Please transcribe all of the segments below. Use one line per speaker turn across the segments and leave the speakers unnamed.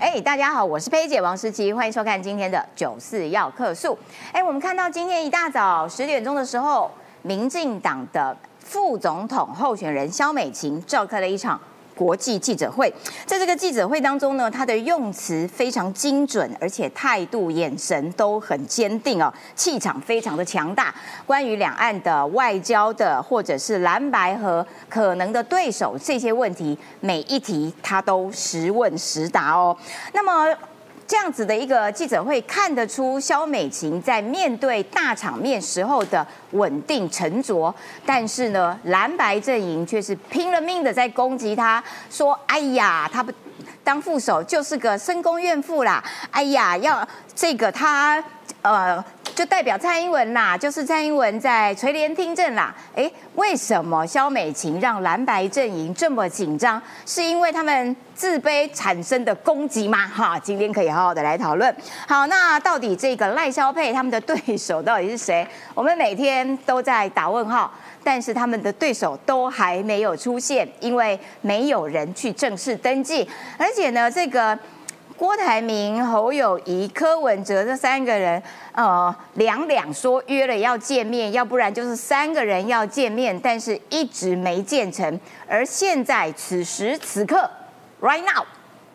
哎，大家好，我是佩姐王诗琪，欢迎收看今天的九四要客诉。哎，我们看到今天一大早十点钟的时候，民进党的副总统候选人肖美琴召开了一场。国际记者会，在这个记者会当中呢，他的用词非常精准，而且态度、眼神都很坚定哦，气场非常的强大。关于两岸的外交的，或者是蓝白和可能的对手这些问题，每一题他都实问实答哦。那么。这样子的一个记者会，看得出肖美琴在面对大场面时候的稳定沉着，但是呢，蓝白阵营却是拼了命的在攻击他，说：“哎呀，他不当副手就是个深宫怨妇啦！哎呀，要这个他呃。”就代表蔡英文啦，就是蔡英文在垂帘听政啦。哎，为什么萧美琴让蓝白阵营这么紧张？是因为他们自卑产生的攻击吗？哈，今天可以好好的来讨论。好，那到底这个赖萧配他们的对手到底是谁？我们每天都在打问号，但是他们的对手都还没有出现，因为没有人去正式登记，而且呢，这个。郭台铭、侯友谊、柯文哲这三个人，呃，两两说约了要见面，要不然就是三个人要见面，但是一直没见成。而现在此时此刻，right now，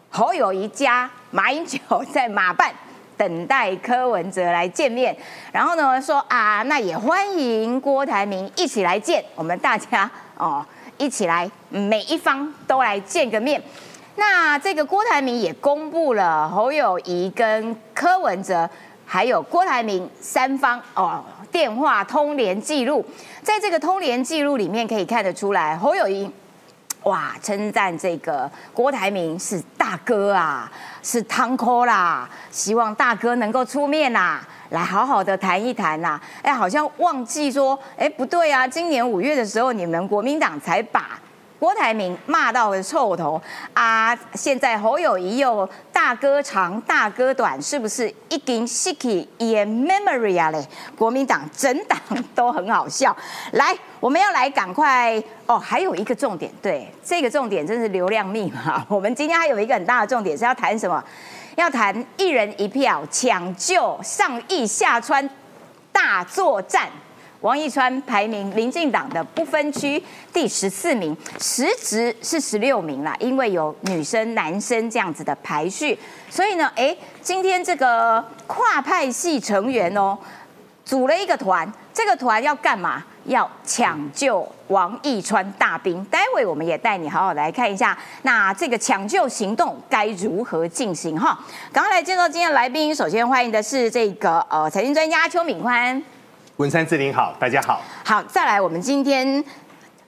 侯友谊家马英九在马办等待柯文哲来见面，然后呢说啊，那也欢迎郭台铭一起来见我们大家哦，一起来，每一方都来见个面。那这个郭台铭也公布了侯友谊跟柯文哲，还有郭台铭三方哦电话通联记录，在这个通联记录里面可以看得出来，侯友谊哇称赞这个郭台铭是大哥啊，是汤哥啦，希望大哥能够出面啦，来好好的谈一谈呐。哎，好像忘记说，哎不对啊，今年五月的时候你们国民党才把。郭台铭骂到了臭头啊！现在侯友谊又大哥长大哥短，是不是一根 sticky in memory 啊？嘞，国民党整党都很好笑。来，我们要来赶快哦！还有一个重点，对这个重点真是流量密码。我们今天还有一个很大的重点是要谈什么？要谈一人一票抢救上亿下川大作战。王义川排名民进党的不分区第十四名，实职是十六名啦，因为有女生、男生这样子的排序，所以呢，哎，今天这个跨派系成员哦，组了一个团，这个团要干嘛？要抢救王义川大兵。待会我们也带你好好来看一下，那这个抢救行动该如何进行哈？赶快来介绍今天的来宾，首先欢迎的是这个呃财经专家邱敏宽。
文山志玲好，大家好。
好，再来，我们今天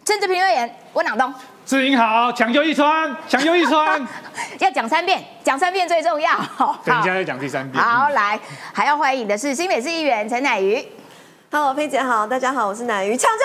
政治评论员温朗东。
志玲好，抢救一川，抢救一川，
要讲三遍，讲三遍最重要。
等一下再讲第三遍。
好，来，还要欢迎的是新北市议员陈乃瑜。
Hello，佩姐好，大家好，我是乃瑜，抢救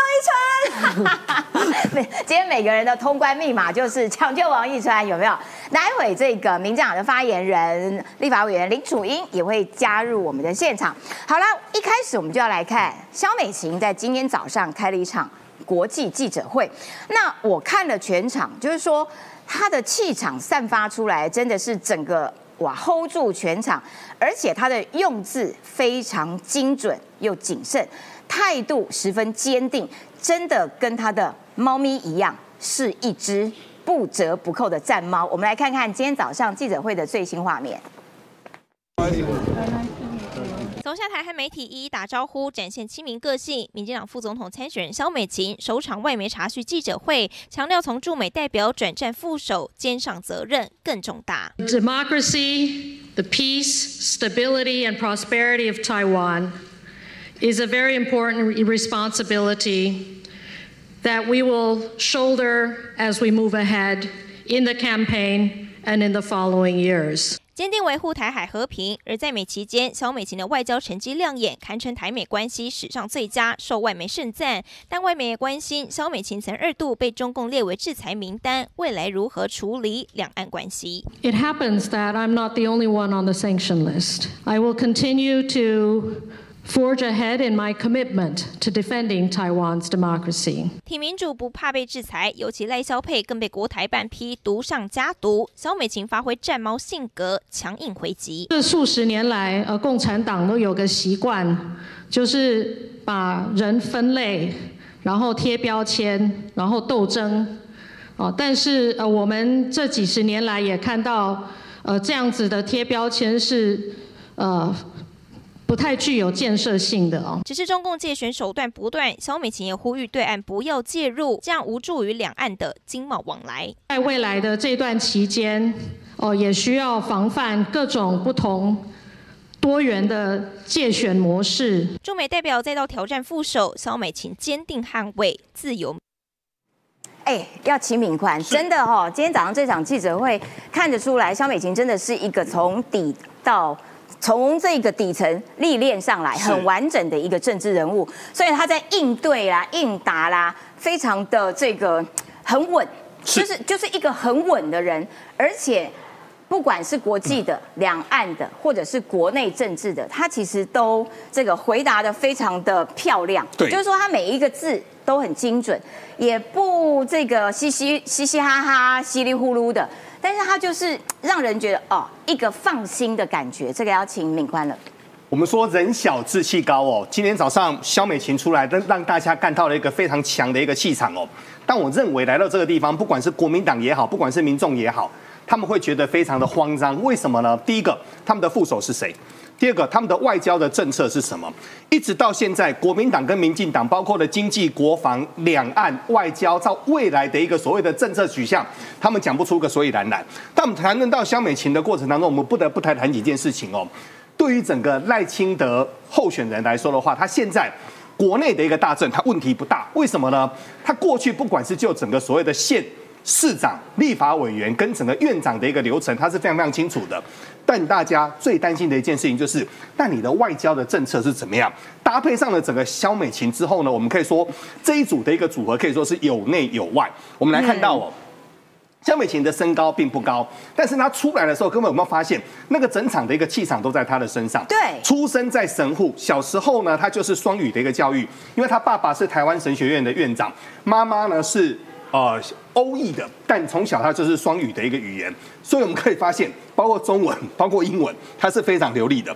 一川。
今天每个人的通关密码就是抢救王一川，有没有？待会这个民进党的发言人、立法委员林楚英也会加入我们的现场。好了，一开始我们就要来看肖美琴在今天早上开了一场国际记者会。那我看了全场，就是说她的气场散发出来，真的是整个。哇，hold 住全场，而且他的用字非常精准又谨慎，态度十分坚定，真的跟他的猫咪一样，是一只不折不扣的战猫。我们来看看今天早上记者会的最新画面。
下台和媒体一一打招呼，展现亲民个性。民进党副总统参选人萧美琴首场外媒查询记者会，强调从驻美代表转战副手，肩上责任更重大。
Democracy, the peace, stability, and prosperity of Taiwan is a very important responsibility that we will shoulder as we move ahead in the campaign and in the following years.
坚定维护台海和平。而在美期间，萧美琴的外交成绩亮眼，堪称台美关系史上最佳，受外媒盛赞。但外媒也关心，萧美琴曾二度被中共列为制裁名单，未来如何处理两岸关系
？It happens that I'm not the only one on the sanction list. I will continue to forge ahead in my commitment to defending Taiwan's democracy.
挺民主不怕被制裁，尤其赖萧佩更被国台办批毒上加毒。萧美琴发挥战猫性格，强硬回击。
这数十年来，呃，共产党都有个习惯，就是把人分类，然后贴标签，然后斗争。哦，但是呃，我们这几十年来也看到，呃，这样子的贴标签是，呃。不太具有建设性的哦。
只是中共借选手段不断，肖美琴也呼吁对岸不要介入，这样无助于两岸的经贸往来。
在未来的这段期间，哦，也需要防范各种不同多元的借选模式。
中美代表再到挑战副手，肖美琴坚定捍卫自由。
哎，要齐敏宽，真的哦，今天早上这场记者会看得出来，肖美琴真的是一个从底到。从这个底层历练上来，很完整的一个政治人物，所以他在应对啦、应答啦，非常的这个很稳，就是就是一个很稳的人，而且不管是国际的、两岸的，或者是国内政治的，他其实都这个回答的非常的漂亮，
对，
就是说他每一个字都很精准，也不这个嘻嘻嘻嘻哈哈、稀里呼噜的。但是他就是让人觉得哦，一个放心的感觉。这个要请敏宽了。
我们说人小志气高哦。今天早上肖美琴出来，让让大家看到了一个非常强的一个气场哦。但我认为来到这个地方，不管是国民党也好，不管是民众也好，他们会觉得非常的慌张。为什么呢？第一个，他们的副手是谁？第二个，他们的外交的政策是什么？一直到现在，国民党跟民进党，包括了经济、国防、两岸、外交，到未来的一个所谓的政策取向，他们讲不出个所以然来。但我们谈论到萧美琴的过程当中，我们不得不谈谈几件事情哦。对于整个赖清德候选人来说的话，他现在国内的一个大政，他问题不大。为什么呢？他过去不管是就整个所谓的县。市长、立法委员跟整个院长的一个流程，他是非常非常清楚的。但大家最担心的一件事情就是，那你的外交的政策是怎么样？搭配上了整个肖美琴之后呢，我们可以说这一组的一个组合可以说是有内有外。我们来看到哦，肖美琴的身高并不高，但是她出来的时候，各位有没有发现那个整场的一个气场都在她的身上？
对，
出生在神户，小时候呢，她就是双语的一个教育，因为她爸爸是台湾神学院的院长，妈妈呢是。呃，欧裔的，但从小他就是双语的一个语言，所以我们可以发现，包括中文，包括英文，他是非常流利的。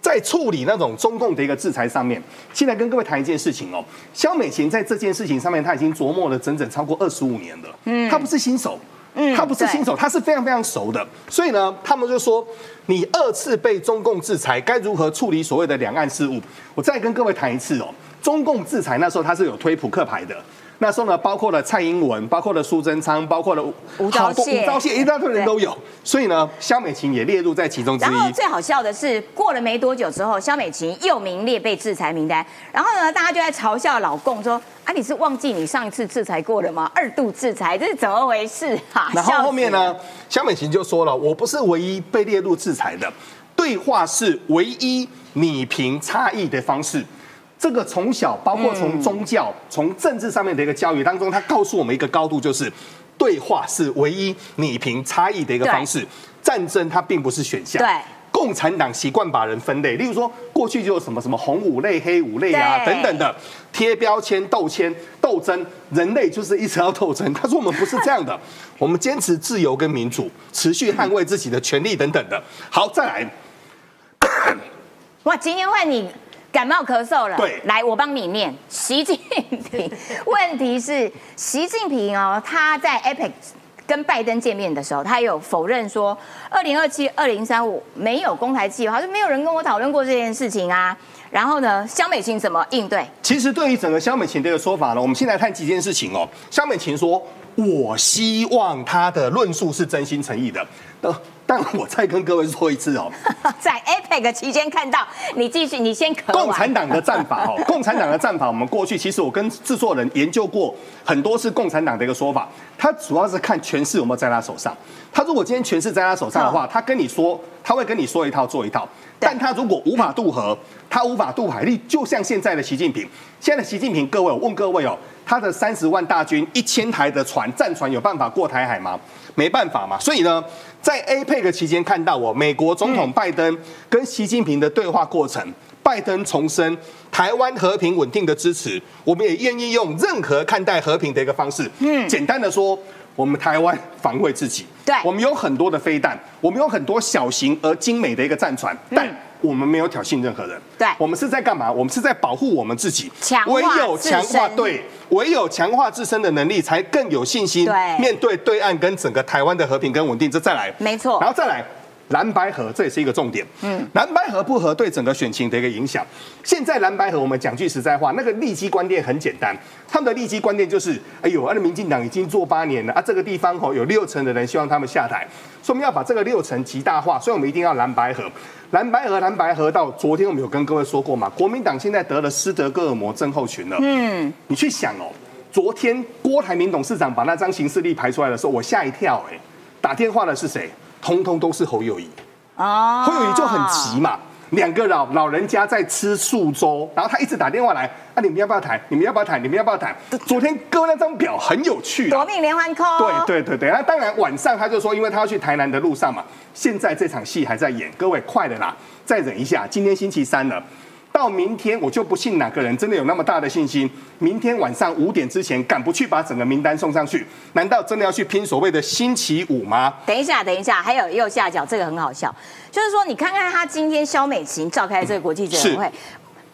在处理那种中共的一个制裁上面，现在跟各位谈一件事情哦，肖美琴在这件事情上面，他已经琢磨了整整超过二十五年了。嗯，他不是新手，嗯，他不是新手，他是非常非常熟的。所以呢，他们就说，你二次被中共制裁，该如何处理所谓的两岸事务？我再跟各位谈一次哦，中共制裁那时候他是有推扑克牌的。那时候呢，包括了蔡英文，包括了苏贞昌，包括了
吴钊燮，
吴钊燮一大堆人都有，所以呢，肖美琴也列入在其中之一。然
后最好笑的是，过了没多久之后，肖美琴又名列被制裁名单。然后呢，大家就在嘲笑老共说：“啊，你是忘记你上一次制裁过了吗？二度制裁，这是怎么回事？”哈。
然后后面呢，肖美琴就说了：“我不是唯一被列入制裁的，对话是唯一拟平差异的方式。”这个从小，包括从宗教、从政治上面的一个教育当中，他告诉我们一个高度，就是对话是唯一拟平差异的一个方式。战争它并不是选项。
对，
共产党习惯把人分类，例如说过去就有什么什么红五类、黑五类啊等等的贴标签、斗签、斗争，人类就是一直要斗争。他说我们不是这样的，我们坚持自由跟民主，持续捍卫自己的权利等等的。好，再来。
哇，今天换你。感冒咳嗽了，
对，
来我帮你念。习近平，问题是习近平哦，他在 APEC 跟拜登见面的时候，他有否认说二零二七、二零三五没有公台计划，就没有人跟我讨论过这件事情啊。然后呢，肖美琴怎么应对？
其实对于整个肖美琴这个说法呢，我们先来看几件事情哦。肖美琴说：“我希望他的论述是真心诚意的。”但我再跟各位说一次哦，
在 APEC 期间看到你继续，你先可
共产党的战法哦，共产党的战法，我们过去其实我跟制作人研究过很多是共产党的一个说法，他主要是看权势有没有在他手上。他如果今天权势在他手上的话，他跟你说，他会跟你说一套做一套。但他如果无法渡河，他无法渡海力，就像现在的习近平，现在的习近平，各位我问各位哦，他的三十万大军一千台的船战船有办法过台海吗？没办法嘛。所以呢，在 APEC 期间看到我美国总统拜登跟习近平的对话过程，拜登重申台湾和平稳定的支持，我们也愿意用任何看待和平的一个方式。嗯，简单的说，我们台湾防卫自己。
对，
我们有很多的飞弹，我们有很多小型而精美的一个战船，但我们没有挑衅任何人。
对，
我们是在干嘛？我们是在保护我们自己。
强化
唯有强化对，唯有强化自身的能力，才更有信心
对
面对对岸跟整个台湾的和平跟稳定。这再来，
没错
然后再来。蓝白河这也是一个重点，嗯，蓝白河不合对整个选情的一个影响。现在蓝白河，我们讲句实在话，那个利基观念很简单，他们的利基观念就是，哎呦，啊，那民进党已经做八年了啊，这个地方吼有六成的人希望他们下台，所以我们要把这个六成极大化，所以我们一定要蓝白河，蓝白河，蓝白河。道昨天我们有跟各位说过嘛，国民党现在得了斯德哥尔摩症候群了，嗯，你去想哦，昨天郭台铭董事长把那张行事历排出来的时候，我吓一跳，哎，打电话的是谁？通通都是侯友谊。
啊
侯友谊就很急嘛，两个老老人家在吃素粥，然后他一直打电话来，啊，你们要不要谈？你们要不要谈？你们要不要谈？昨天割那张表很有趣啊
夺命连环 call。
对对对对，那当然晚上他就说，因为他要去台南的路上嘛，现在这场戏还在演，各位快了啦，再忍一下，今天星期三了。到明天，我就不信哪个人真的有那么大的信心，明天晚上五点之前敢不去把整个名单送上去？难道真的要去拼所谓的星期五吗？
等一下，等一下，还有右下角这个很好笑，就是说你看看他今天肖美琴召开这个国际记者会。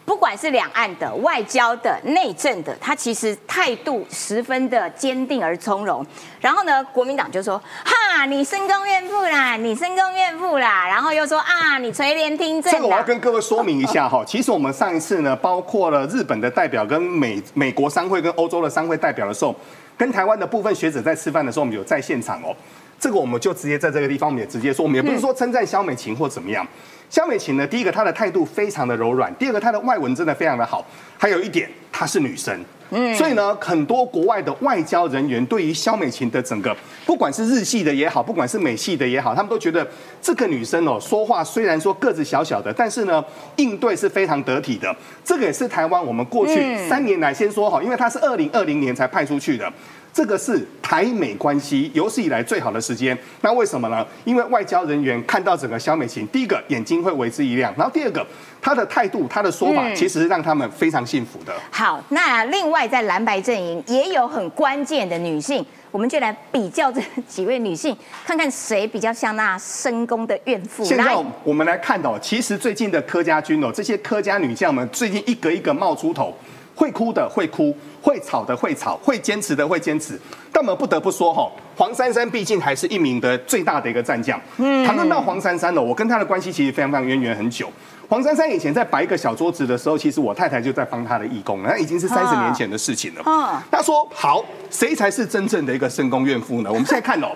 不管是两岸的、外交的、内政的，他其实态度十分的坚定而从容。然后呢，国民党就说：“哈，你深宫怨妇啦，你深宫怨妇啦。”然后又说：“啊，你垂帘听政
这个我要。跟各位说明一下哈，其实我们上一次呢，包括了日本的代表跟美美国商会跟欧洲的商会代表的时候，跟台湾的部分学者在吃饭的时候，我们有在现场哦。这个我们就直接在这个地方，我们也直接说，我们也不是说称赞肖美琴或怎么样。肖美琴呢，第一个她的态度非常的柔软，第二个她的外文真的非常的好，还有一点她是女生。嗯，所以呢，很多国外的外交人员对于肖美琴的整个，不管是日系的也好，不管是美系的也好，他们都觉得这个女生哦，说话虽然说个子小小的，但是呢，应对是非常得体的。这个也是台湾我们过去三年来先说好，因为她是二零二零年才派出去的。这个是台美关系有史以来最好的时间。那为什么呢？因为外交人员看到整个肖美琴，第一个眼睛会为之一亮，然后第二个她的态度、她的说法，其实是让他们非常幸福的。
好，那另外在蓝白阵营也有很关键的女性，我们就来比较这几位女性，看看谁比较像那深宫的怨妇。
现在我们来看到，其实最近的柯家军哦，这些柯家女将们最近一个一个冒出头，会哭的会哭，会吵的会吵，会坚持的会坚持。但我们不得不说哈，黄珊珊毕竟还是一名的最大的一个战将。嗯，谈论到黄珊珊呢，我跟她的关系其实非常非常渊源很久。黄珊珊以前在摆一个小桌子的时候，其实我太太就在帮她的义工了，那已经是三十年前的事情了。
嗯
她说好，谁才是真正的一个深宫怨妇呢？我们现在看哦，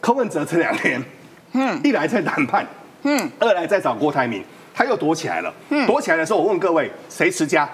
柯文哲这两天，嗯，一来在谈判，嗯，二来在找郭台铭，他又躲起来了。嗯，躲起来的时候，我问各位，谁持家？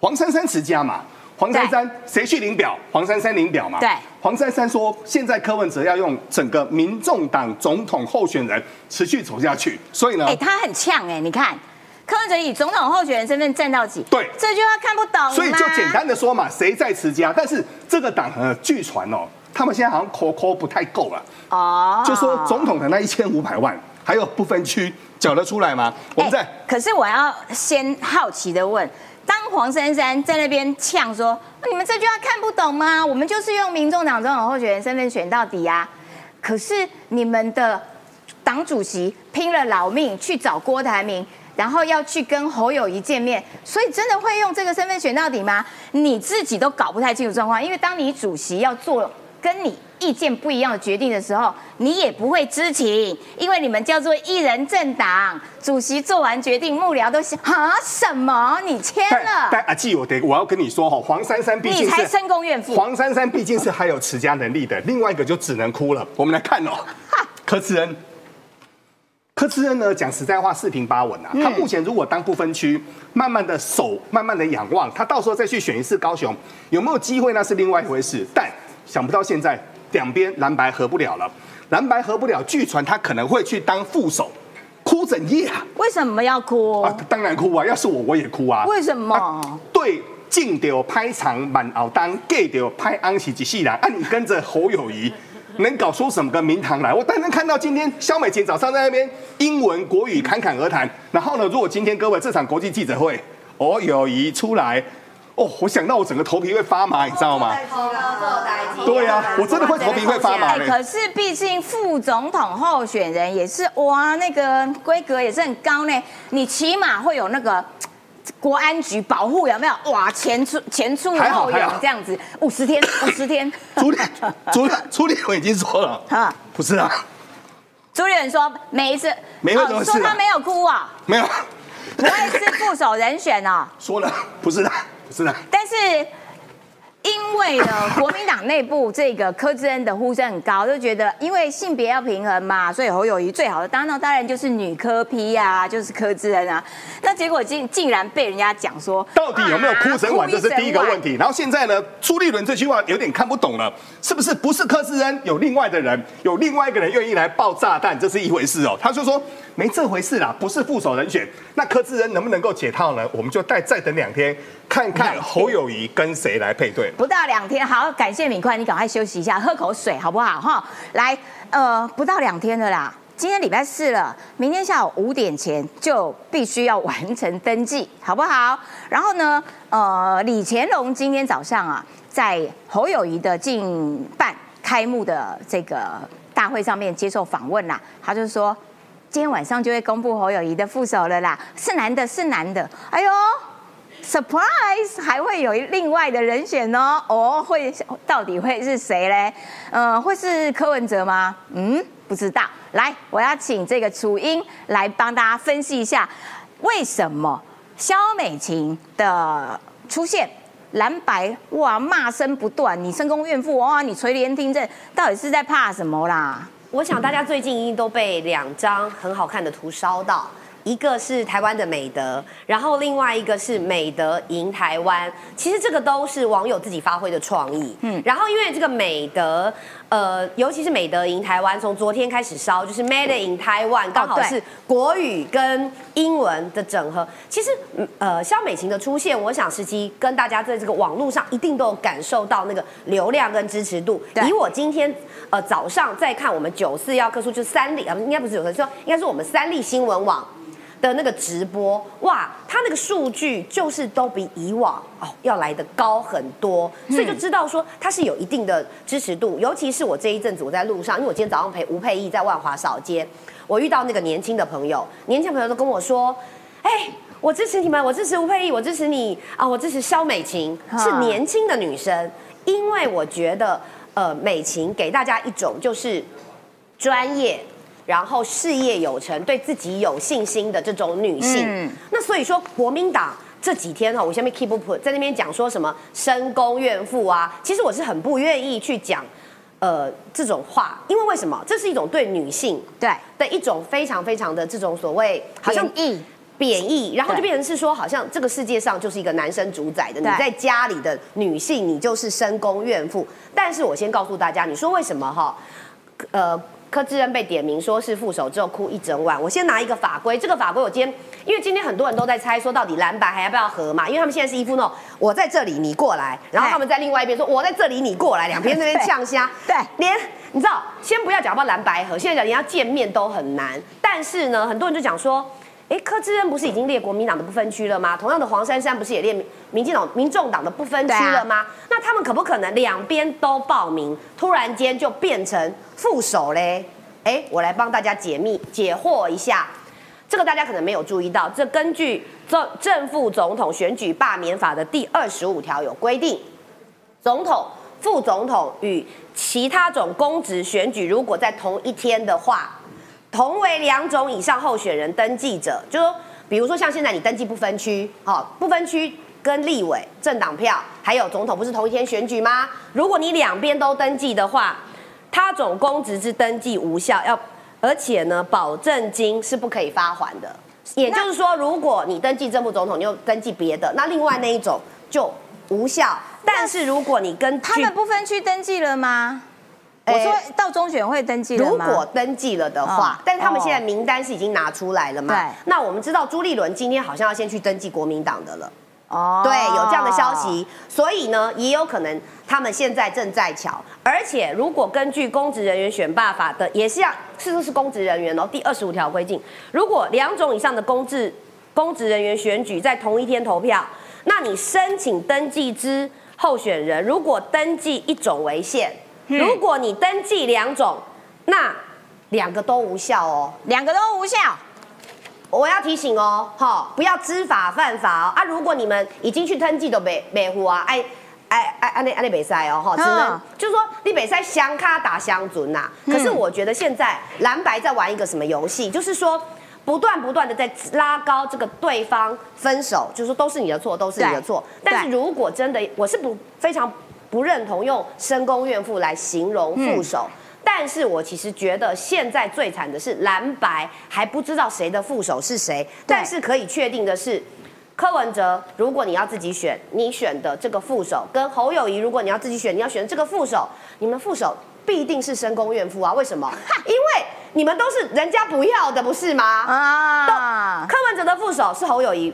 黄珊珊持家嘛？黄珊珊谁去领表？黄珊珊领表嘛？
对
黄珊珊说，现在柯文哲要用整个民众党总统候选人持续走下去，所以呢，
哎、他很呛哎、你看柯文哲以总统候选人身份站到几？
对
这句话看不懂
所以就简单的说嘛，谁在持家？但是这个党呃，据传哦，他们现在好像扣扣不太够了，
哦，
就说总统的那一千五百万，还有不分区缴得出来吗？我们在
哎可是我要先好奇的问，当黄珊珊在那边呛说：“你们这句话看不懂吗？我们就是用民众党总统候选人身份选到底啊！”可是你们的党主席拼了老命去找郭台铭。然后要去跟侯友谊见面，所以真的会用这个身份选到底吗？你自己都搞不太清楚状况，因为当你主席要做跟你意见不一样的决定的时候，你也不会知情，因为你们叫做一人政党，主席做完决定，幕僚都想啊什么？你签了，
但阿纪，我得我要跟你说哈，黄珊珊毕竟是
你才深宫怨妇。
黄珊珊毕竟是还有持家能力的，另外一个就只能哭了。我们来看哦，柯志恩，柯志恩呢讲实在话四平八稳啊。他目前如果当不分区，慢慢的守，慢慢的仰望，他到时候再去选一次高雄，有没有机会那是另外一回事。但想不到现在两边蓝白合不了了，蓝白合不了，据传他可能会去当副手，哭整夜啊。
为什么要哭？
啊，当然哭啊！要是我，我也哭啊。
为什么
啊对进掉拍长满熬当，gay 掉拍安喜几细人，啊，你跟着侯友谊。能搞出什么个名堂来？我单单看到今天肖美琴早上在那边英文国语侃侃而谈，然后呢，如果今天各位这场国际记者会，哦，友谊出来，哦，我想到我整个头皮会发麻，你知道吗？对呀，我真的会头皮会发麻。
可是毕竟副总统候选人也是哇，那个规格也是很高呢，你起码会有那个。国安局保护有没有？哇，前出前出后有这样子，五十天，五十天。
朱立，朱朱立伦已经说了，啊，不是啊。
朱立伦说每一次，
没有说
他没有哭啊，
没有，
不会是副手人选哦。
说了，不是的，不是的。
但是。因为呢，国民党内部这个柯志恩的呼声很高，就觉得因为性别要平衡嘛，所以侯友谊最好的搭档当然就是女科批呀，就是柯志恩啊。那结果竟竟然被人家讲说，
到底有没有哭神碗，这是第一个问题。然后现在呢，朱立伦这句话有点看不懂了，是不是不是柯志恩有另外的人，有另外一个人愿意来爆炸弹，这是一回事哦。他就说。没这回事啦，不是副手人选。那柯志恩能不能够解套呢？我们就再再等两天，看看侯友谊跟谁来配对。
不到两天，好，感谢敏快，你赶快休息一下，喝口水好不好？哈，来，呃，不到两天了啦，今天礼拜四了，明天下午五点前就必须要完成登记，好不好？然后呢，呃，李乾隆今天早上啊，在侯友谊的进办开幕的这个大会上面接受访问啦，他就说。今天晚上就会公布侯友谊的副手了啦，是男的，是男的。哎呦，surprise，还会有另外的人选哦。哦，会到底会是谁嘞？呃，会是柯文哲吗？嗯，不知道。来，我要请这个楚英来帮大家分析一下，为什么肖美琴的出现蓝白哇骂声不断，你深宫怨妇哇，你垂帘听政，到底是在怕什么啦？
我想大家最近一定都被两张很好看的图烧到。一个是台湾的美德，然后另外一个是美德赢台湾。其实这个都是网友自己发挥的创意。嗯，然后因为这个美德，呃，尤其是美德赢台湾，从昨天开始烧，就是 Made in Taiwan，刚好是国语跟英文的整合。其实，呃，肖美琴的出现，我想时期跟大家在这个网络上一定都有感受到那个流量跟支持度。以我今天呃早上再看我们九四要科数，就三立啊，应该不是九四，说应该是我们三立新闻网。的那个直播哇，它那个数据就是都比以往哦要来的高很多，所以就知道说它是有一定的支持度。尤其是我这一阵子我在路上，因为我今天早上陪吴佩义在万华扫街，我遇到那个年轻的朋友，年轻朋友都跟我说：“哎，我支持你们，我支持吴佩仪，我支持你啊，我支持肖美琴，是年轻的女生，因为我觉得呃美琴给大家一种就是专业。”然后事业有成，对自己有信心的这种女性，那所以说国民党这几天哈，我下面 keep up 在那边讲说什么深宫怨妇啊，其实我是很不愿意去讲呃这种话，因为为什么？这是一种对女性
对
的一种非常非常的这种所谓
好像
义贬义，然后就变成是说好像这个世界上就是一个男生主宰的，你在家里的女性你就是深宫怨妇。但是我先告诉大家，你说为什么哈？呃。柯志恩被点名说是副手之后哭一整晚。我先拿一个法规，这个法规我今天，因为今天很多人都在猜说到底蓝白还要不要合嘛？因为他们现在是一副那种我在这里你过来，然后他们在另外一边说我在这里你过来，两边那边呛虾。
对，
连你知道，先不要讲到蓝白合，现在讲你要见面都很难。但是呢，很多人就讲说。哎，柯志恩不是已经列国民党的不分区了吗？同样的，黄珊珊不是也列民民进党、民众党的不分区了吗？那他们可不可能两边都报名，突然间就变成副手嘞？哎，我来帮大家解密、解惑一下。这个大家可能没有注意到，这根据正正副总统选举罢免法的第二十五条有规定，总统、副总统与其他种公职选举，如果在同一天的话。同为两种以上候选人登记者，就说，比如说像现在你登记不分区，好，不分区跟立委政党票还有总统不是同一天选举吗？如果你两边都登记的话，他总公职之登记无效，要而且呢，保证金是不可以发还的。也就是说，如果你登记正副总统，你又登记别的，那另外那一种就无效。但是如果你跟
他们不分区登记了吗？我说到中选会登记了
如果登记了的话，但是他们现在名单是已经拿出来了嘛？
对。
那我们知道朱立伦今天好像要先去登记国民党的了。哦，对，有这样的消息，所以呢，也有可能他们现在正在瞧。而且，如果根据公职人员选罢法的，也是要，是不是公职人员哦？第二十五条规定，如果两种以上的公职公职人员选举在同一天投票，那你申请登记之候选人，如果登记一种为限，如果你登记两种，那两个都无效哦，
两个都无效。
我要提醒哦，哈，不要知法犯法哦啊！如果你们已经去登记的北北户啊，哎哎哎，安内安内北赛哦，哈，只能就是说你北赛相卡打相准呐。可是我觉得现在蓝白在玩一个什么游戏，就是说不断不断的在拉高这个对方分手，就是说都是你的错，都是你的错。但是如果真的，我是不非常不认同用深宫怨妇来形容副手。但是我其实觉得现在最惨的是蓝白还不知道谁的副手是谁。但是可以确定的是，柯文哲，如果你要自己选，你选的这个副手跟侯友谊，如果你要自己选，你要选的这个副手，你们副手必定是深宫怨妇啊？为什么？因为你们都是人家不要的，不是吗？啊，柯文哲的副手是侯友谊。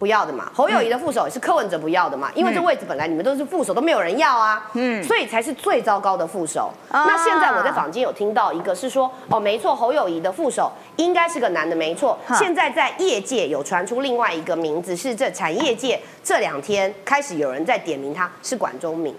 不要的嘛，侯友谊的副手也是柯文哲不要的嘛，因为这位置本来你们都是副手，都没有人要啊，嗯，所以才是最糟糕的副手。那现在我在坊间有听到一个是说，哦，没错，侯友谊的副手应该是个男的，没错。现在在业界有传出另外一个名字，是这产业界这两天开始有人在点名，他是管中敏，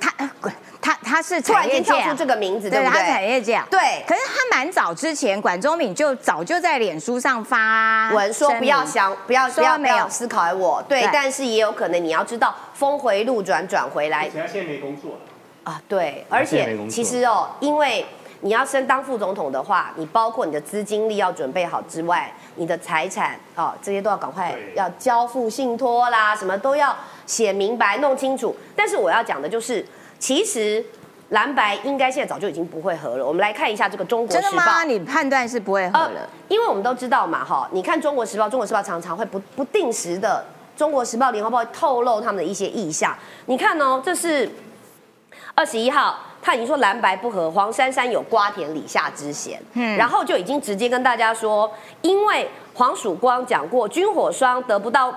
他管。他他是突然间跳出
这个名字，对不对？
他产业界
对。
可是他蛮早之前，管中敏就早就在脸书上发
文说不要想，不要不要没有思考我，对。但是也有可能你要知道峰回路转转回来。
现在没工作了啊，
对。而且其实哦，因为你要升当副总统的话，你包括你的资金力要准备好之外，你的财产哦这些都要赶快要交付信托啦，什么都要写明白弄清楚。但是我要讲的就是。其实蓝白应该现在早就已经不会合了。我们来看一下这个《中国时报》。真
的吗？你判断是不会合了？
因为我们都知道嘛，哈，你看《中国时报》，《中国时报》常常会不不定时的，《中国时报》、《联合报》透露他们的一些意向。你看哦，这是二十一号，他已经说蓝白不合，黄珊珊有瓜田李下之嫌。嗯，然后就已经直接跟大家说，因为黄曙光讲过，军火商得不到。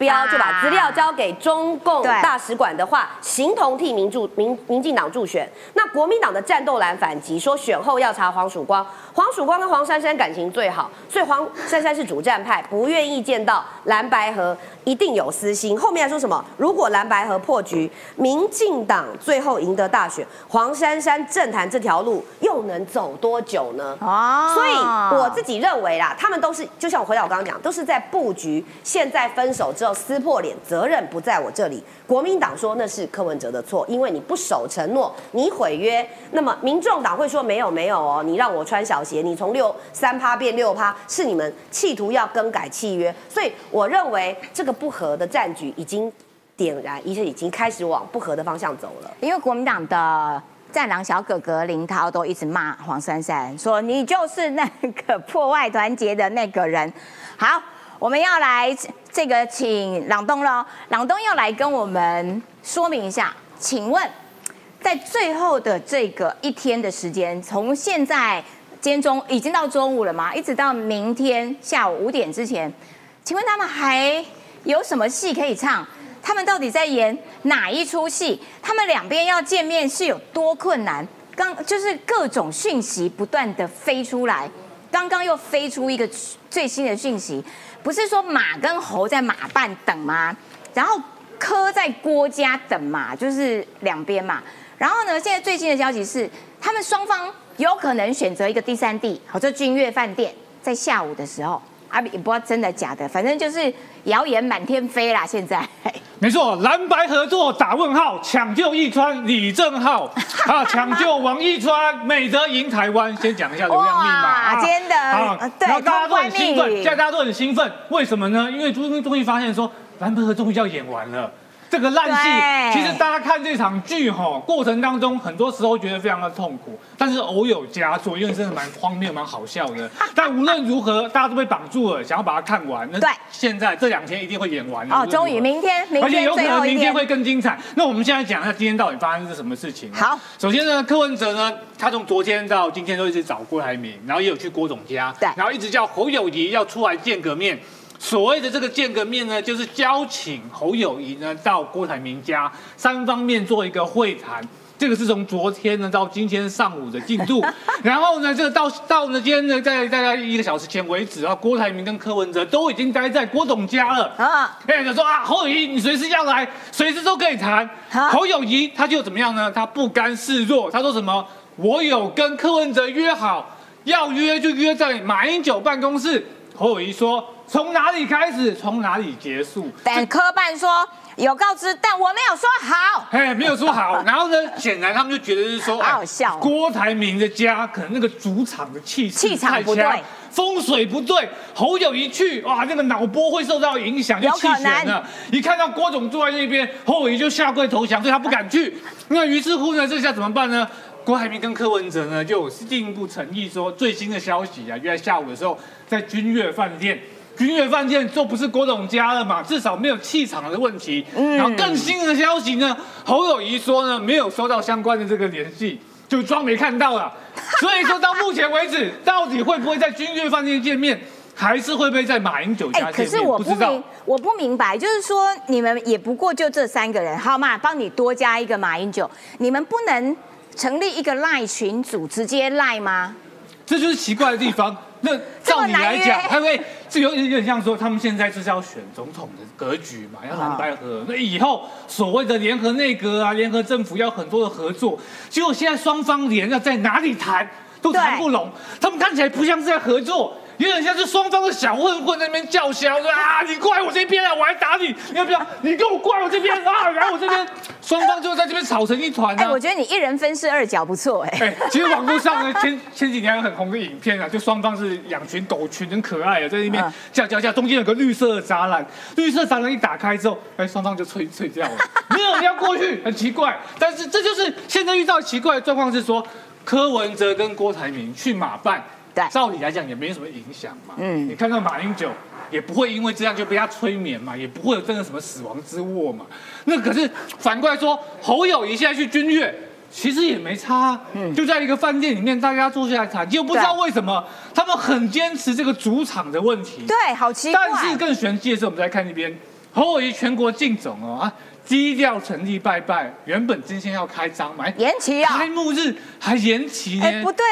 标就把资料交给中共大使馆的话，形同替民主民民进党助选。那国民党的战斗蓝反击说，选后要查黄曙光。黄曙光跟黄珊珊感情最好，所以黄珊珊是主战派，不愿意见到蓝白河，一定有私心。后面还说什么？如果蓝白河破局，民进党最后赢得大选，黄珊珊政坛这条路又能走多久呢？哦，所以我自己认为啦，他们都是就像我回到我刚刚讲，都是在布局。现在分手之后撕破脸，责任不在我这里。国民党说那是柯文哲的错，因为你不守承诺，你毁约。那么民众党会说没有没有哦，你让我穿小鞋。你从六三趴变六趴，是你们企图要更改契约，所以我认为这个不和的战局已经点燃，而且已经开始往不和的方向走了。
因为国民党的战狼小哥哥林涛都一直骂黄珊珊，说你就是那个 破坏团结的那个人。好，我们要来这个请朗东喽，朗东要来跟我们说明一下，请问在最后的这个一天的时间，从现在。今天中已经到中午了吗？一直到明天下午五点之前，请问他们还有什么戏可以唱？他们到底在演哪一出戏？他们两边要见面是有多困难？刚就是各种讯息不断的飞出来，刚刚又飞出一个最新的讯息，不是说马跟猴在马办等吗？然后柯在郭家等嘛，就是两边嘛。然后呢，现在最新的消息是，他们双方。有可能选择一个第三地，好，这君悦饭店在下午的时候，啊，也不知道真的假的，反正就是谣言满天飞啦。现在
没错，蓝白合作打问号，抢救一川李正浩 啊，抢救王一川，美德赢台湾。先讲一下流量密码，
真的啊，
然后大家都很兴奋，现在大家都很兴奋，为什么呢？因为终于终于发现说，蓝白合终于要演完了。这个烂戏，其实大家看这场剧哈，过程当中很多时候觉得非常的痛苦，但是偶有佳作，因为真的蛮荒谬、蛮好笑的。但无论如何，大家都被绑住了，想要把它看完。
那对，
现在这两天一定会演完
哦，终于明天，明天而且
有可能明天会更精彩。那我们现在讲一下今天到底发生是什么事情。
好，
首先呢，柯文哲呢，他从昨天到今天都一直找郭台铭，然后也有去郭总家，
对，
然后一直叫侯友谊要出来见个面。所谓的这个见个面呢，就是邀请侯友谊呢到郭台铭家，三方面做一个会谈。这个是从昨天呢到今天上午的进度，然后呢，这个到到呢今天呢，在大概一个小时前为止啊，郭台铭跟柯文哲都已经待在郭董家了啊。哎，就说啊，侯友谊你随时要来，随时都可以谈。侯友谊他就怎么样呢？他不甘示弱，他说什么？我有跟柯文哲约好，要约就约在马英九办公室。侯友谊说，从哪里开始，从哪里结束？
但科办说。有告知，但我没有说好。
哎，没有说好。然后呢，显然他们就觉得是说，
好笑。
郭台铭的家可能那个主场的气
气场不对，
风水不对。侯友一去，哇，那个脑波会受到影响，就弃权了。一看到郭总坐在那边，侯友就下跪投降，所以他不敢去。那于是乎呢，这下怎么办呢？郭台铭跟柯文哲呢，就进一步诚意说，最新的消息啊，约在下午的时候，在君悦饭店。君悦饭店就不是郭董家了嘛，至少没有气场的问题。然后更新的消息呢，侯友谊说呢，没有收到相关的这个联系，就装没看到了。所以说到目前为止，到底会不会在君悦饭店见面，还是会不会在马英九家见面？可
是我不明，我不明白，就是说你们也不过就这三个人，好嘛，帮你多加一个马英九，你们不能成立一个赖群组直接赖吗？
这就是奇怪的地方。那照你来讲，他会这有有点像说，他们现在就是要选总统的格局嘛，要蓝白合。那以后所谓的联合内阁啊，联合政府要很多的合作，结果现在双方连要在哪里谈都谈不拢，他们看起来不像是在合作。有点像是双方的小混混在那边叫嚣说啊，你过来我这边啊，我还打你，你要不要？你跟我过来我这边啊，来我这边，双方就在这边吵成一团。
哎，我觉得你一人分饰二角不错哎。
哎，其实网络上呢，前前几年有很红的影片啊，就双方是两群狗群，很可爱啊，在那边叫叫叫，中间有个绿色的栅栏，绿色栅栏一打开之后，哎，双方就脆脆掉了，没有人要过去，很奇怪。但是这就是现在遇到奇怪的状况是说，柯文哲跟郭台铭去马办。照理来讲也没什么影响嘛。嗯，你看看马英九也不会因为这样就被他催眠嘛，也不会有真的什么死亡之握嘛。那可是反过来说，侯友谊现在去军乐，其实也没差。嗯，就在一个饭店里面，大家坐下来谈，就不知道为什么他们很坚持这个主场的问题。
对，好奇怪。
但是更玄机的是，我们再看那边侯友谊全国竞总哦啊。低调成立拜拜，原本今天要开张嘛，
延期啊，
开幕日还延期呢？
哎，不对，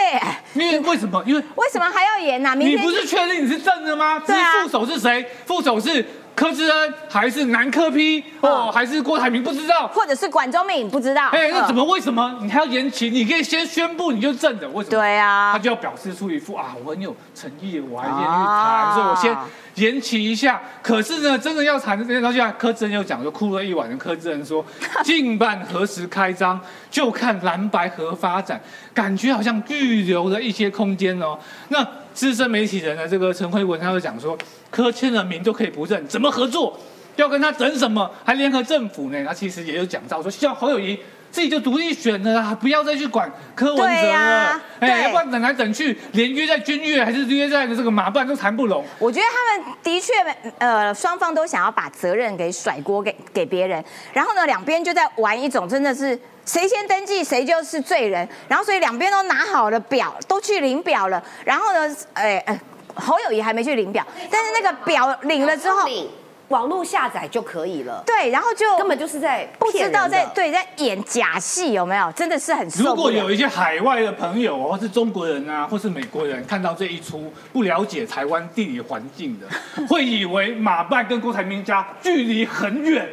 因为为什么？因为
为什么还要延呢？
你不是确定你是正的吗？对啊，副手是谁？副手是。柯志恩还是南柯批哦，还是郭台铭不知道，
或者是管中敏不知道。哎，
那怎么为什么你还要延期？你可以先宣布你就正的，为什么？
对啊，
他就要表示出一副啊，我很有诚意，我还愿意谈，所以我先延期一下。可是呢，真的要谈的那天，到现在柯志恩又讲，就哭了一晚的柯志恩说，近办何时开张，就看蓝白河发展，感觉好像预留了一些空间哦。那资深媒体人呢，这个陈慧文他就讲说。柯签了名都可以不认，怎么合作？要跟他整什么？还联合政府呢？他其实也有讲到说，希望侯友谊自己就独立选了啊，不要再去管柯文哲了。哎，要不然等来等去，连约在君悦还是约在这个马办都谈不拢。
我觉得他们的确，呃，双方都想要把责任给甩锅给给别人，然后呢，两边就在玩一种真的是谁先登记谁就是罪人，然后所以两边都拿好了表，都去领表了，然后呢，哎哎。侯友谊还没去领表，但是那个表领了之后，
网络下载就可以了。
对，然后就
根本就是在
不知道在对在演假戏，有没有？真的是很
如果有一些海外的朋友，或是中国人啊，或是美国人，看到这一出不了解台湾地理环境的，会以为马办跟郭台铭家距离很远。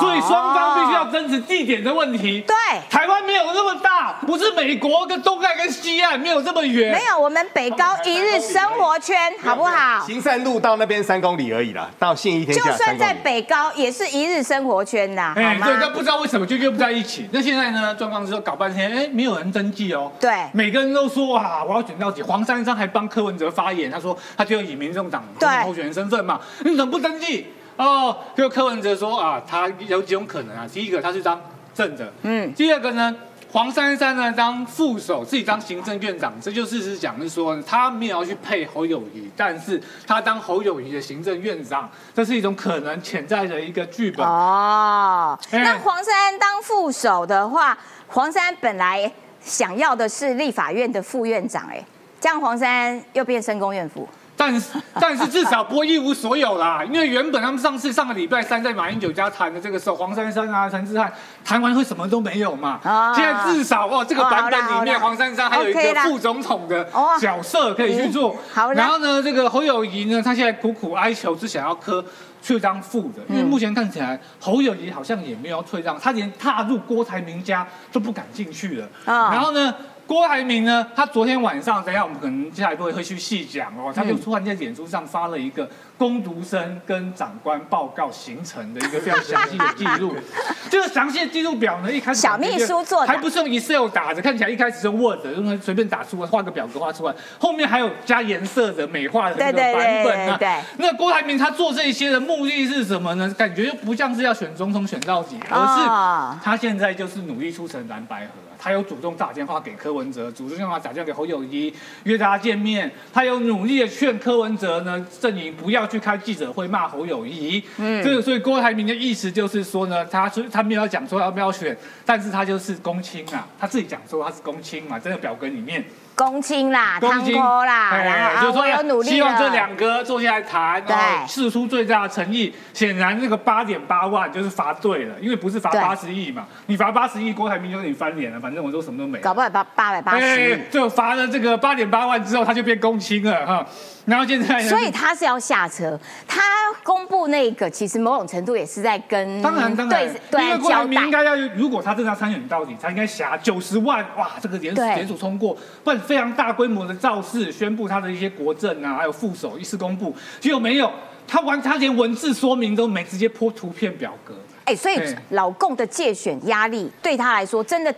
所以双方必须要争执地点的问题。
对，
台湾没有那么大，不是美国跟东岸跟西岸没有这么远。
没有，我们北高一日生活圈，好不好？
行善路到那边三公里而已啦，到信义天
就算在北高，也是一日生活圈呐，哎，对，
但不知道为什么就约不在一起。那现在呢？状况是说搞半天，哎，没有人登记哦。
对，
每个人都说啊，我要选到底。黄珊珊还帮柯文哲发言，他说他就要以民众党候选人身份嘛，你怎么不登记？哦，就柯文哲说啊，他有几种可能啊。第一个，他是当正的，嗯。第二个呢，黄珊珊呢当副手，自己当行政院长，这就事实讲是说，他没有要去配侯友谊，但是他当侯友谊的行政院长，这是一种可能潜在的一个剧本。哦，
那黄珊珊当副手的话，黄珊本来想要的是立法院的副院长，哎，这样黄珊又变深宫院副。
但是 但是至少不会一无所有啦，因为原本他们上次上个礼拜三在马英九家谈的这个时候，黄珊珊啊、陈志汉谈完会什么都没有嘛。
啊
现在至少哦，这个版本里面黄珊珊还有一个副总统的
哦
角色可以去做然后呢，这个侯友谊呢，他现在苦苦哀求，是想要科去当副的，因为目前看起来侯友谊好像也没有要退让，他连踏入郭台铭家都不敢进去了。
啊
然后呢？郭台铭呢？他昨天晚上，等一下我们可能接下来都会去细讲哦。他就突然在脸书上发了一个攻读生跟长官报告行程的一个非常详细的记录。这个详细的记录表呢，一开始
小秘书做的
还不是用 Excel 打着，看起来一开始是用 Word，用随便打出来，画个表格画出来，后面还有加颜色的美化的版本啊。
对对
那郭台铭他做这些的目的是什么呢？感觉就不像是要选总统选到底，而
哦
是他现在就是努力促成蓝白合。他有主动打电话给柯文哲，主动电话打电话给侯友谊，约大家见面。他有努力的劝柯文哲呢阵营不要去开记者会骂侯友谊。嗯，这个所以郭台铭的意思就是说呢，他说他没有讲说要不要选，但是他就是公卿啊，他自己讲说他是公卿嘛，这个表格里面。
公卿啦，汤锅啦，
哎
然后啊
就是说
我有努力了，
希望这两个坐下来谈，
对
然后试出最大的诚意。显然那个八点八万就是罚对了，因为不是罚
对
八十亿嘛，你罚八十亿，郭台铭就跟你翻脸了，反正我都什么都没了。
搞不好八八百八
哎
十，
就罚了这个八点八万之后，他就变公卿了哈。然后现在呢
所以他是要下车。他公布那个，其实某种程度也是在跟
当然当然
对，
因为郭台。铭应该要，如果他真的要参选到底，他应该辖九十万哇，这个联
对
联署通过，不然非常大规模的造势，宣布他的一些国政啊，还有副手一次公布，结果没有，他完他连文字说明都没，直接泼图片表格，
哎，所以老共的借选压力对他来说真的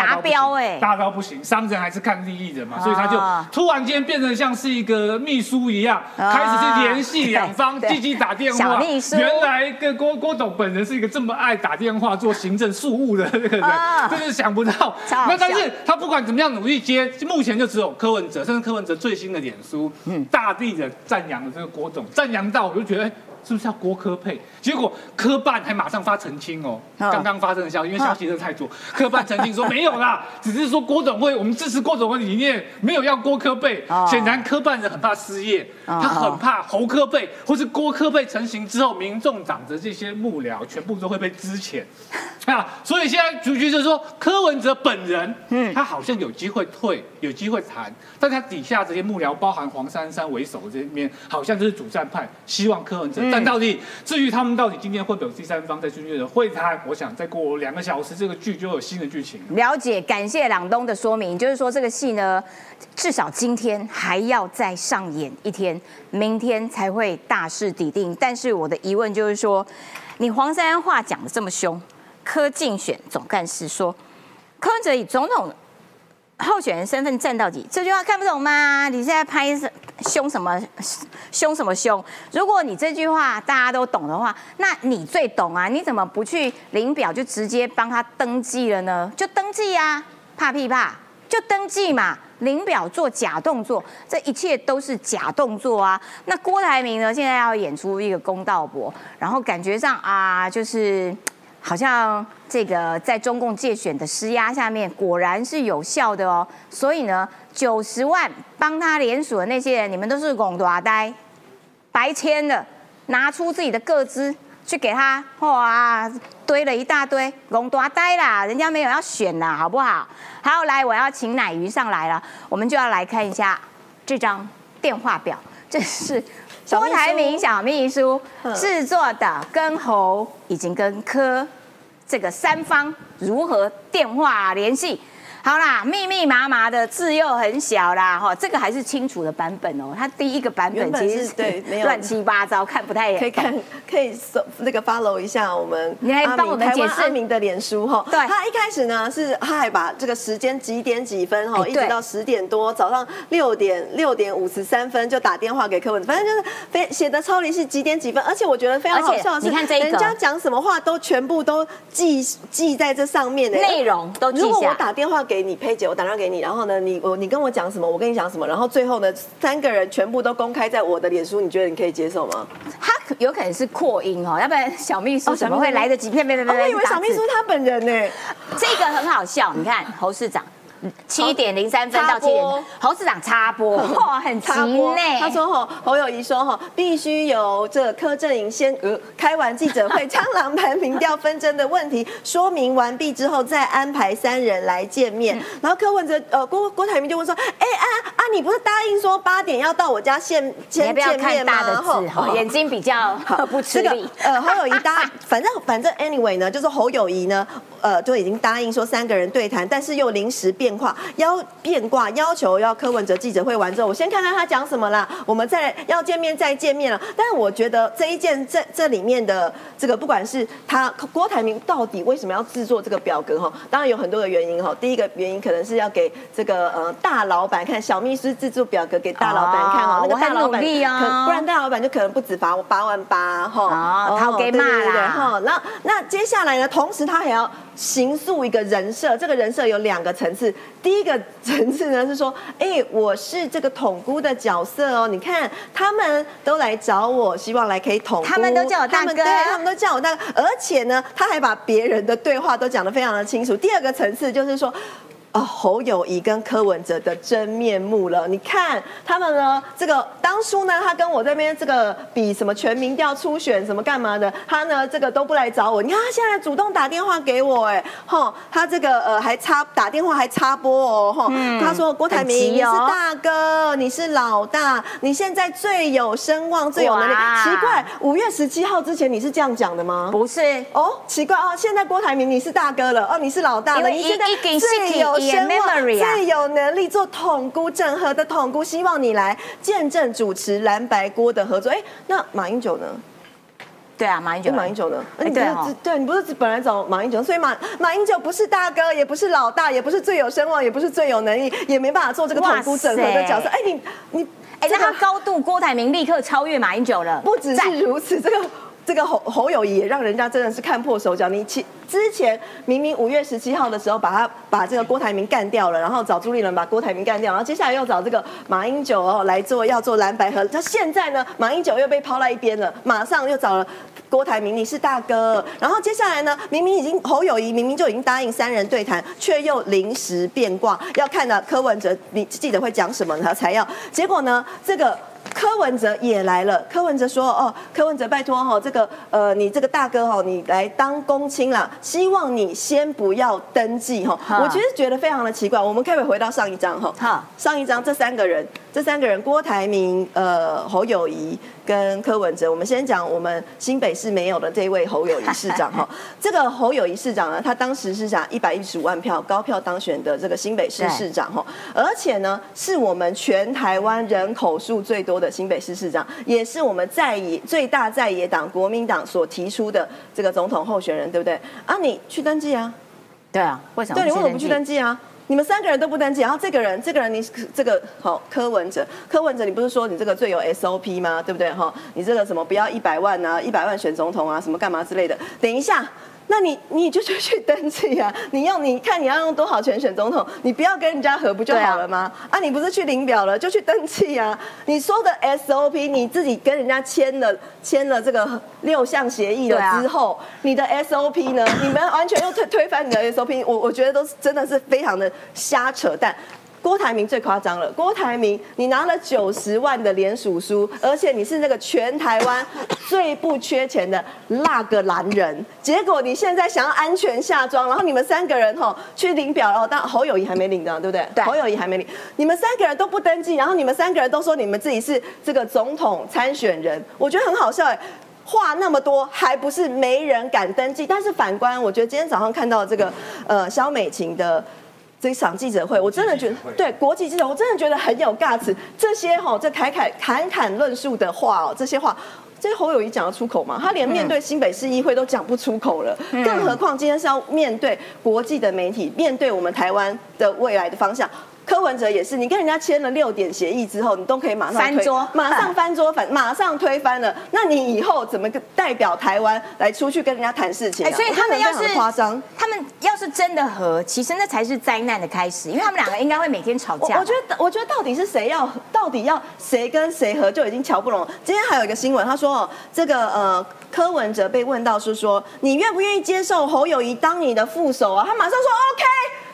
达标哎。
大到不行，商人还是看利益的嘛，所以他就
啊
突然间变成像是一个秘书一样，
啊
开始去联系两方，
对
积极打电话。
小秘书
原来跟郭郭董本人是一个这么爱打电话做行政事务的那个人，
啊
真是想不到。那但是他不管怎么样努力接，目前就只有柯文哲，甚至柯文哲最新的脸书，
嗯
大力的赞扬了这个郭董，赞扬到我就觉得。哎是不是要郭科配？结果科办还马上发澄清哦，
嗯
刚刚发生的消息，因为消息真的太多，科办澄清说没有啦，只是说郭总会，我们支持郭总的理念，没有要郭科配。
哦。
显然科办人很怕失业，
哦
他很怕侯科配或是郭科配成型之后，民众党的这些幕僚全部都会被支遣。啊，所以现在局局就是说柯文哲本人，嗯，他好像有机会退，有机会谈，但他底下这些幕僚，包含黄珊珊为首这边，好像就是主战派，希望柯文哲，但到底至于他们到底今天会不有第三方在军队的会谈，我想再过两个小时，这个剧就有新的剧情了。
解，感谢朗东的说明，就是说这个戏呢，至少今天还要再上演一天，明天才会大势底定。但是我的疑问就是说，你黄珊珊话讲的这么凶，柯竞选总干事说柯文哲以总统候选人身份站到底，这句话看不懂吗？你现在拍什凶什么凶什么凶？如果你这句话大家都懂的话，那你最懂啊！你怎么不去领表就直接帮他登记了呢？就登记啊，怕屁怕，就登记嘛。领表做假动作，这一切都是假动作啊！那郭台铭呢？现在要演出一个公道伯，然后感觉上啊，就是好像这个在中共借选的施压下面，果然是有效的哦。所以呢，九十万帮他联署的那些人，你们都是拱大呆，白签的，拿出自己的个资去给他，哇，堆了一大堆，拱大呆啦，人家没有要选啦，好不好？好，来，我要请奶鱼上来了，我们就要来看一下这张电话表，这是。郭台铭小秘书制作的，跟侯已经跟柯这个三方如何电话联系？好啦，密密麻麻的字又很小啦，哈，这个还是清楚的版本哦。它第一个版本其实
对没有
乱七八糟，看不太
可以看，可以搜那个 follow 一下我们
你还帮我们解释
阿明的脸书哈。
对
他一开始呢是他还把这个时间几点几分哈，一直到十点多，早上六点六点五十三分就打电话给柯文哲，反正就是非写的超离是几点几分，而且我觉得非常好笑的是，
你看这一
人家讲什么话都全部都记记在这上面的
内容都记下。
如果我打电话给你，佩姐，我打电话给你，然后呢，你我你跟我讲什么，我跟你讲什么，然后最后呢，三个人全部都公开在我的脸书，你觉得你可以接受吗？
他有可能是扩音哦，要不然小秘书
哦
怎么会来得及？片片片
哦，
片
我以为小秘书他本人呢。
这个很好笑。你看侯市长七点零三分到七点，侯市长插播，哇，很急呢。
他说吼，侯友谊说吼，必须由这柯震营先呃开完记者会，将狼盘民调纷争的问题说明完毕之后，再安排三人来见面。然后柯文哲呃郭郭台铭就问说，哎啊啊，你不是答应说八点要到我家现见见面吗？
然后眼睛比较不吃力。
呃，侯友谊答，反正反正 anyway 呢，就是侯友谊呢，呃，就已经答应说三个人对谈，但是又临时变变化要变卦，要求要柯文哲记者会完之后，我先看看他讲什么啦，我们再要见面再见面了。但是我觉得这一件这这里面的这个，不管是他郭台铭到底为什么要制作这个表格哈，当然有很多的原因哈。第一个原因可能是要给这个呃大老板看，小秘书制作表格给大老板看哈，
那个大老板可
不然大老板就可能不止罚我八万八哈，
哦，他给骂啦哈。
那那接下来呢，同时他还要。形塑一个人设，这个人设有两个层次。第一个层次呢是说，哎，我是这个统姑的角色哦。你看，他们都来找我，希望来可以统。
他们都叫我大哥，对，
他们都叫我大哥。而且呢，他还把别人的对话都讲得非常的清楚。第二个层次就是说。啊，侯友谊跟柯文哲的真面目了。你看他们呢，这个当初呢，他跟我这边这个比什么全民调初选什么干嘛的，他呢这个都不来找我。你看他现在主动打电话给我，哎，吼，他这个呃还插打电话还插播哦，哈，他说郭台铭你是大哥，你是老大，你现在最有声望最有能力。奇怪，五月十七号之前你是这样讲的吗？
不是
哦，奇怪哦，现在郭台铭你是大哥了，哦，你是老大了，你现在最有。最有能力做统估整合的统估，希望你来见证主持蓝白锅的合作。哎，那马英九呢？
对啊，马英九，
马英九呢？对对，你不是本来找马英九，所以马马英九不是大哥，也不是老大，也不是最有声望，也不是最有能力，也没办法做这个统估整合的角色。哎，你你，
哎，那他高度郭台铭立刻超越马英九了。
不只是如此，这个。这个侯侯友谊也让人家真的是看破手脚。你其之前明明五月十七号的时候把他把这个郭台铭干掉了，然后找朱立伦把郭台铭干掉，然后接下来又找这个马英九哦来做要做蓝白合。那现在呢，马英九又被抛在一边了，马上又找了郭台铭，你是大哥。然后接下来呢，明明已经侯友谊明明就已经答应三人对谈，却又临时变卦，要看呢柯文哲你记者会讲什么他才要。结果呢，这个。柯文哲也来了。柯文哲说：“哦，柯文哲，拜托哈，这个呃，你这个大哥哈，你来当公卿了，希望你先不要登记哈。”我其实觉得非常的奇怪。我们可以回到上一章哈。好，上一章这三个人，这三个人，郭台铭、呃，侯友谊。跟柯文哲，我们先讲我们新北市没有的这位侯友谊市长哈。这个侯友谊市长呢，他当时是讲一百一十五万票高票当选的这个新北市市长哈，而且呢，是我们全台湾人口数最多的新北市市长，也是我们在野最大在野党国民党所提出的这个总统候选人，对不对？啊，你去登记啊？
对啊，为什么？
对，你为什么不去登记啊？你们三个人都不登记，然后这个人，这个人你这个好柯文哲，柯文哲，你不是说你这个最有 SOP 吗？对不对？哈，你这个什么不要一百万啊，一百万选总统啊，什么干嘛之类的？等一下。那你你就去去登记啊！你用你看你要用多少钱选总统？你不要跟人家合不就好了吗？啊，你不是去领表了就去登记啊！你说的 SOP，你自己跟人家签了签了这个六项协议了之后，你的 SOP 呢？你们完全又推推翻你的 SOP，我我觉得都是真的是非常的瞎扯淡。郭台铭最夸张了，郭台铭，你拿了九十万的联署书，而且你是那个全台湾 最不缺钱的那个男人，结果你现在想要安全下庄，然后你们三个人吼去领表哦，但侯友谊还没领到，对不对？
对，
侯友谊还没领，你们三个人都不登记，然后你们三个人都说你们自己是这个总统参选人，我觉得很好笑哎，话那么多，还不是没人敢登记？但是反观，我觉得今天早上看到这个呃肖美琴的。这一场记者会，我真的觉得对国际记者，我真的觉得很有价值。这些哈，这侃侃侃侃论述的话哦，这些话，这些侯友谊讲得出口吗？他连面对新北市议会都讲不出口了，更何况今天是要面对国际的媒体，面对我们台湾的未来的方向。柯文哲也是，你跟人家签了六点协议之后，你都可以马上
翻桌，
马上翻桌，反马上推翻了。那你以后怎么代表台湾来出去跟人家谈事情？
所以他们要是
夸张，
他们要是真的和，其实那才是灾难的开始，因为他们两个应该会每天吵架。
我觉得，我觉得到底是谁要，到底要谁跟谁和，就已经瞧不拢。今天还有一个新闻，他说这个呃柯文哲被问到是说，你愿不愿意接受侯友谊当你的副手啊？他马上说 OK。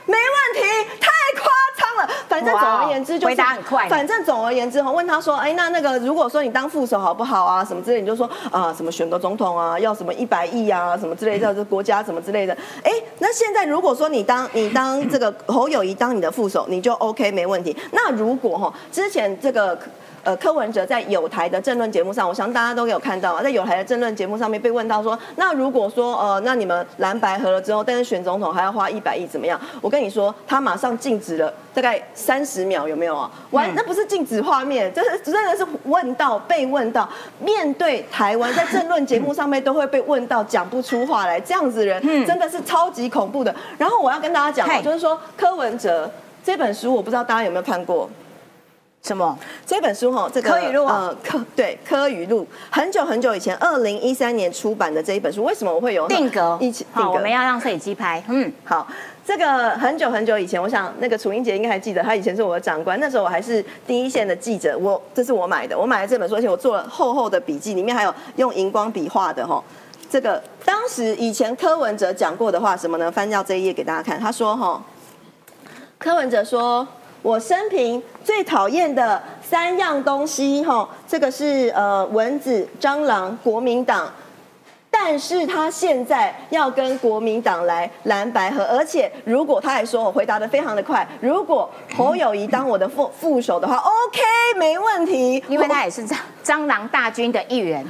没问题，太夸张了。反正总而言之就是
回答很快
反正总而言之，我问他说，哎，那那个如果说你当副手好不好啊？什么之类，你就说啊，什么选个总统啊，要什么一百亿啊，什么之类的，这国家什么之类的。哎，那现在如果说你当你当这个侯友谊当你的副手，你就 OK 没问题。那如果哈之前这个。呃，柯文哲在有台的政论节目上，我想大家都有看到啊，在有台的政论节目上面被问到说，那如果说呃，那你们蓝白合了之后，但是选总统还要花一百亿，怎么样？我跟你说，他马上静止了大概三十秒，有没有啊？完，那不是静止画面，这是真的是问到被问到，面对台湾在政论节目上面都会被问到讲不出话来，这样子人真的是超级恐怖的。然后我要跟大家讲，就是说柯文哲这本书，我不知道大家有没有看过。
什么？
这本书哈，这个
柯语录
呃，柯对柯语录，很久很久以前，二零一三年出版的这一本书，为什么我会有
定格？
一起
好，我们要让摄影机拍。
嗯，好，这个很久很久以前，我想那个楚英杰应该还记得，他以前是我的长官，那时候我还是第一线的记者，我这是我买的，我买了这本书，而且我做了厚厚的笔记，里面还有用荧光笔画的哈。这个当时以前柯文哲讲过的话什么呢？翻到这一页给大家看，他说哈，柯文哲说。我生平最讨厌的三样东西，哈，这个是呃蚊子、蟑螂、国民党。但是他现在要跟国民党来蓝白合，而且如果他还说我回答的非常的快，如果侯友谊当我的副副手的话，OK，没问题，
因为他也是蟑蟑螂大军的一员。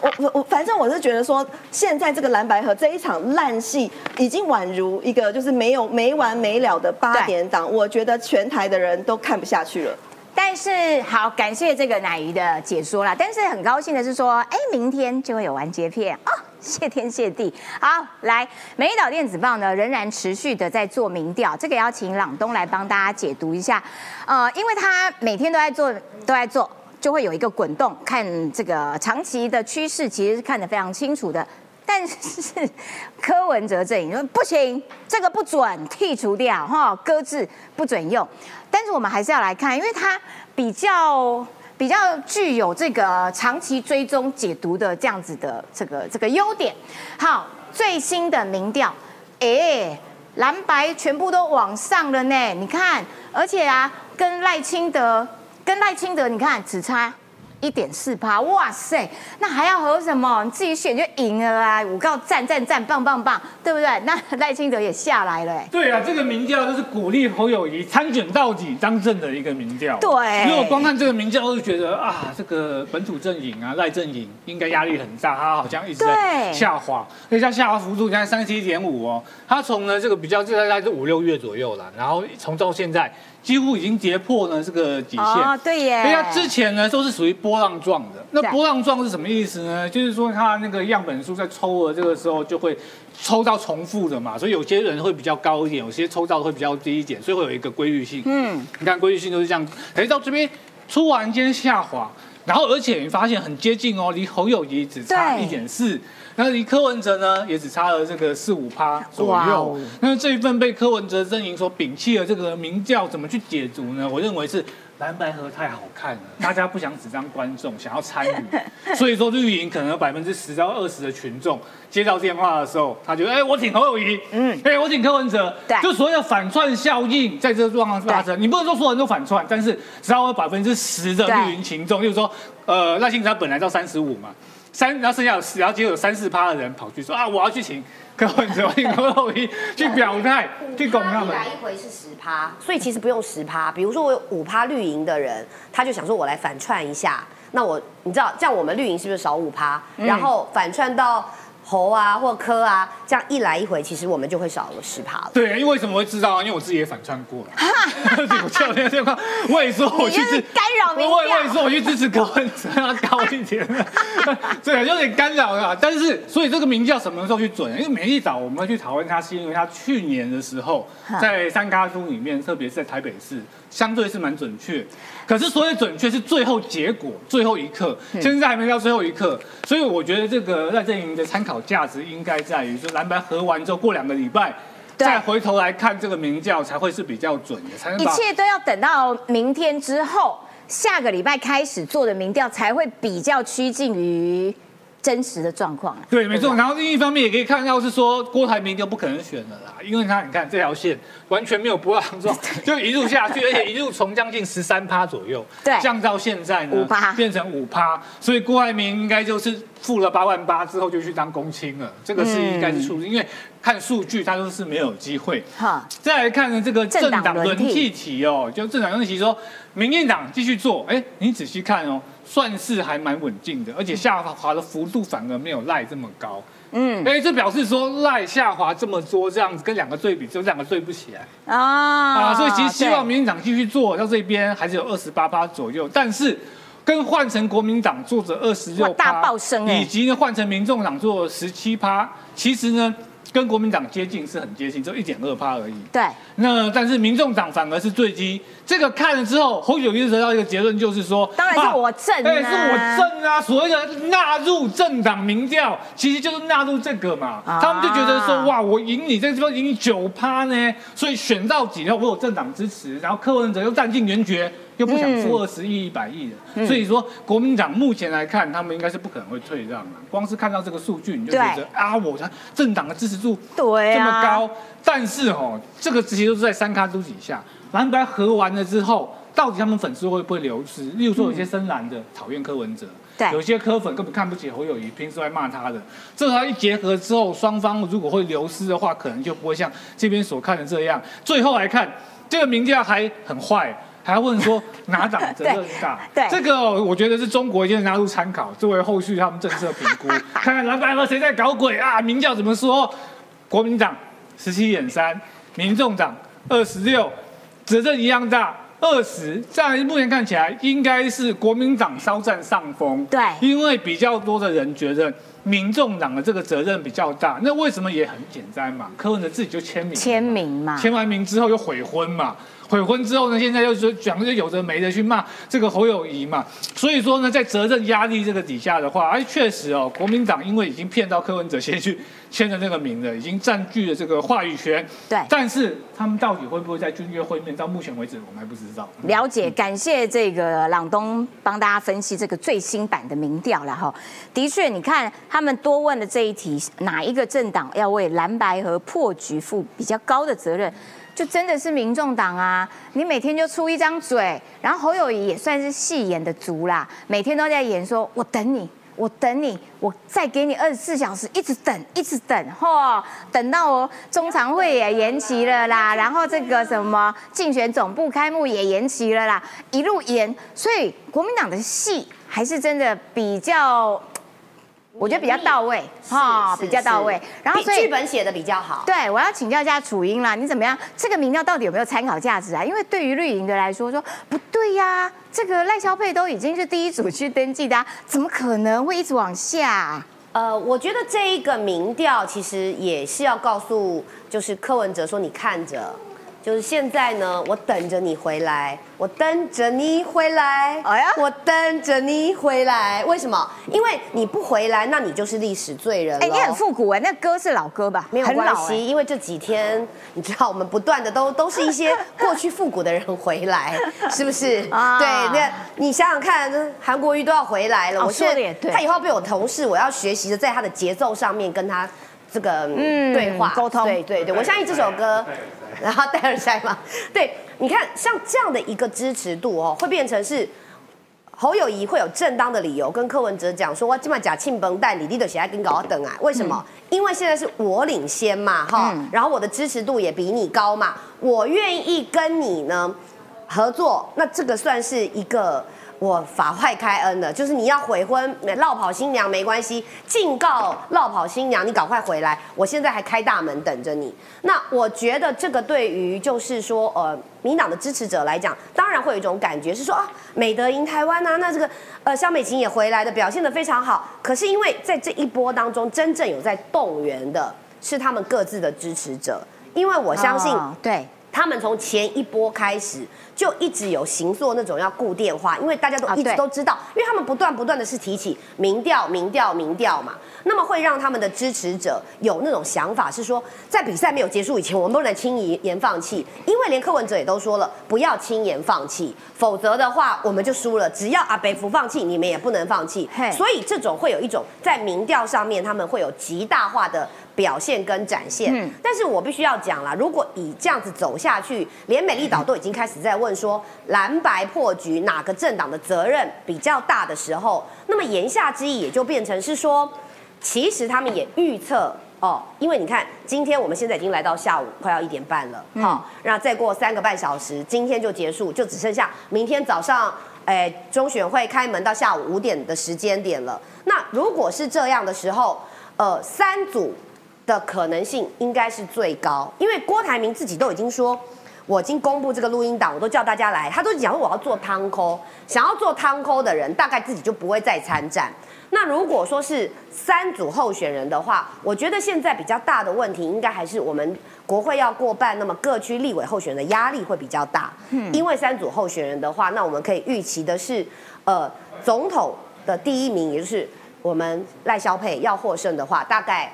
我我我，反正我是觉得说，现在这个蓝白合这一场烂戏，已经宛如一个就是没有没完没了的八点档，我觉得全台的人都看不下去了。
但是好，感谢这个奶鱼的解说啦。但是很高兴的是说，哎，明天就会有完结片啊，谢天谢地。好，来，美岛电子报呢仍然持续的在做民调，这个要请朗东来帮大家解读一下。呃，因为他每天都在做，都在做，就会有一个滚动，看这个长期的趋势，其实是看得非常清楚的。但是柯文哲阵营说不行，这个不准剔除掉哈，搁置不准用。但是我们还是要来看，因为它比较比较具有这个长期追踪解读的这样子的这个这个优点。好，最新的民调，哎，蓝白全部都往上了呢。你看，而且啊，跟赖清德跟赖清德，你看只差。一点四趴，哇塞，那还要和什么？你自己选就赢了啦！五告赞赞赞，棒棒棒，对不对？那赖清德也下来了。
对啊，这个民调就是鼓励侯友谊参选到底当政的一个民调。
对，
如果光看这个民调，就觉得啊，这个本土阵营啊，赖阵营应该压力很大，他好像一直在下滑。所以像下滑幅度，你看三七点五哦，他从呢这个比较就大概是五六月左右了，然后从到现在。几乎已经跌破呢这个底线啊，
对耶。
因为它之前呢都是属于波浪状的，那波浪状是什么意思呢？就是说它那个样本数在抽的这个时候就会抽到重复的嘛，所以有些人会比较高一点，有些抽到会比较低一点，所以会有一个规律性。嗯，你看规律性就是这样，哎，到这边突然间下滑，然后而且你发现很接近哦，离侯友谊只差一点四。那离柯文哲呢，也只差了这个四五趴左右。那这一份被柯文哲阵营所摒弃的这个民调，怎么去解读呢？我认为是蓝白河太好看了，大家不想只当观众，想要参与。所以说绿营可能有百分之十到二十的群众接到电话的时候，他觉得哎，我挺侯友谊，嗯，哎，我挺柯文哲，
对，
就所谓的反串效应在这个状况发生。你不能说所有人都反串，但是只要有百分之十的绿营群众，就是说，呃，赖清德本来到三十五嘛。三，然后剩下有四，然后结果有三四趴的人跑去说啊，我要去请柯文哲，请柯后一去表态，去拱他们。
来一回是十趴，所以其实不用十趴。比如说我有五趴绿营的人，他就想说我来反串一下，那我你知道这样我们绿营是不是少五趴？然后反串到。猴啊，或科啊，这样一来一回，其实我们就会少了十趴了。
对，因为为什么会知道啊？因为我自己也反串过 了。我叫那个电话，我也说我去支
干扰民
我也说我去支持柯文哲，要高一点。对，有点干扰了。但是，所以这个名叫什么时候去准？因为每一早我们去讨论他，是因为他去年的时候 在三咖书里面，特别是在台北市，相对是蛮准确。可是所谓准确是最后结果，最后一刻，现在还没到最后一刻，所以我觉得这个赖阵营的参考价值应该在于，说蓝白合完之后过两个礼拜，再回头来看这个民调才会是比较准的，才能
一切都要等到明天之后，下个礼拜开始做的民调才会比较趋近于真实的状况了。
对，没错。然后另一方面也可以看到是说，郭台铭就不可能选了啦，因为他你看这条线完全没有波浪状，就一路下去，而且一路从将近十三趴左右，
对。
降到现在呢
5%
变成五趴，所以郭台铭应该就是付了八万八之后就去当公卿了，这个是应该是数字，因为看数据他都是没有机会。
哈，
再来看呢，这个政
政党
党轮
替
题哦，就政党轮替题说，民进党继续做，哎，你仔细看哦，算是还蛮稳定的，而且下滑的幅度反而没有赖这么高。
嗯
哎，这表示说赖下滑这么多，这样子跟两个对比，就两个对不起来
啊
啊，所以其实希望民进党继续做，到这边还是有二十八趴左右，但是。跟换成国民党做着二十六
趴大爆升哎
以及呢换成民众党做十七趴，其实呢跟国民党接近是很接近，就一点二趴而已。
对，
那但是民众党反而是最低，这个看了之后，侯友谊得到一个结论，就是说，
当然是我正啊。
哎、是我正啊，所谓的纳入政党民调，其实就是纳入这个嘛，
啊。
他们就觉得说，哇，我赢你这个地方赢你九趴呢，所以选到几后我有政党支持，然后柯文哲又占尽援绝，又不想出二十亿、一百亿的，
嗯
所以说国民党目前来看，他们应该是不可能会退让的。光是看到这个数据，你就觉得啊，我政党的支持度这么高，但是哦，这个这些都是在三咖都底下，蓝白合完了之后，到底他们粉丝会不会流失？例如说，有些深蓝的讨厌柯文哲，有些柯粉根本看不起侯友谊，平时还骂他的。这他一结合之后，双方如果会流失的话，可能就不会像这边所看的这样。最后来看，这个民调还很坏。还要问说 哪党责任大？
对对
这个哦我觉得是中国先纳入参考，作为后续他们政策评估，看看蓝白河谁在搞鬼啊？民调怎么说？国民党十七点三，民众党二十六，责任一样大。二十，这样目前看起来应该是国民党稍占上风。
对
因为比较多的人觉得民众党的这个责任比较大。那为什么也很简单嘛？柯文哲自己就签名，
签名嘛，
签完名之后又悔婚嘛，悔婚之后呢，现在又说讲就有的没的去骂这个侯友谊嘛，所以说呢，在责任压力这个底下的话，哎，确实哦，国民党因为已经骗到柯文哲先去签了那个名了，已经占据了这个话语权，
对
但是他们到底会不会在军约会面？到目前为止，我们还不知道。
了解，感谢这个朗东帮大家分析这个最新版的民调了哈。的确，你看他们多问的这一题，哪一个政党要为蓝白和破局负比较高的责任？就真的是民众党啊！你每天就出一张嘴，然后侯友谊也算是戏演的足啦，每天都在演说，我等你。我等你，我再给你二十四小时，一直等，一直等，嚯，等到我中常会也延期了啦，然后这个什么竞选总部开幕也延期了啦，一路延，所以国民党的戏还是真的比较，我觉得比较到位，哈，
是
比较到位。然后
比
所以
剧本写的比较好。
对，我要请教一下楚英啦，你怎么样？这个民调到底有没有参考价值啊？因为对于绿营的来说，说不对呀、这个赖萧佩都已经是第一组去登记的、啊，怎么可能会一直往下、啊？
呃，我觉得这一个民调其实也是要告诉，就是柯文哲说，你看着，就是现在呢，我等着你回来，我等着你回来，
哎呀
我等着你回来。为什么？因为你不回来，那你就是历史罪人了。
哎、你很复古哎、那歌是老歌吧？
没有
很
关系，因为这几天 你知道，我们不断的都都是一些过去复古的人回来，是不是？
啊
对，那你想想看，韩国瑜都要回来了，
哦
我现在
说得也对
他以后被我同事，我要学习的在他的节奏上面跟他这个
嗯
对话
沟通
对对对，我相信这首歌，然后戴耳塞嘛，对，你看像这样的一个支持度哦，会变成是。侯友谊会有正当的理由跟柯文哲讲说，我今晚假庆绷带，你立的写在跟搞等啊？为什么？因为现在是我领先嘛，哈、
嗯
然后我的支持度也比你高嘛，我愿意跟你呢合作，那这个算是一个我法外开恩的，就是你要悔婚落跑新娘没关系，敬告落跑新娘，你赶快回来，我现在还开大门等着你。那我觉得这个对于就是说呃民党的支持者来讲，当然会有一种感觉是说啊，美德赢台湾啊，那这个呃肖美琴也回来的，表现的非常好。可是因为在这一波当中，真正有在动员的是他们各自的支持者，因为我相信。
哦对，
他们从前一波开始就一直有行做那种要固电话，因为大家都一直都知道，因为他们不断不断的是提起民调、民调、民调嘛，那么会让他们的支持者有那种想法，是说在比赛没有结束以前，我们不能轻言放弃，因为连柯文哲也都说了，不要轻言放弃，否则的话我们就输了。只要阿北不放弃，你们也不能放弃。所以这种会有一种在民调上面，他们会有极大化的。表现跟展现，但是我必须要讲了，如果以这样子走下去，连美丽岛都已经开始在问说蓝白破局哪个政党的责任比较大的时候，那么言下之意也就变成是说，其实他们也预测哦，因为你看今天我们现在已经来到下午快要一点半了，好，那再过三个半小时，今天就结束，就只剩下明天早上，哎，中选会开门到下午五点的时间点了。那如果是这样的时候，呃，三组。的可能性应该是最高，因为郭台铭自己都已经说，我已经公布这个录音档，我都叫大家来，他都讲我要做汤抠，想要做汤抠的人，大概自己就不会再参战。那如果说是三组候选人的话，我觉得现在比较大的问题，应该还是我们国会要过半，那么各区立委候选人的压力会比较大。嗯，因为三组候选人的话，那我们可以预期的是，呃，总统的第一名，也就是我们赖萧佩要获胜的话，大概。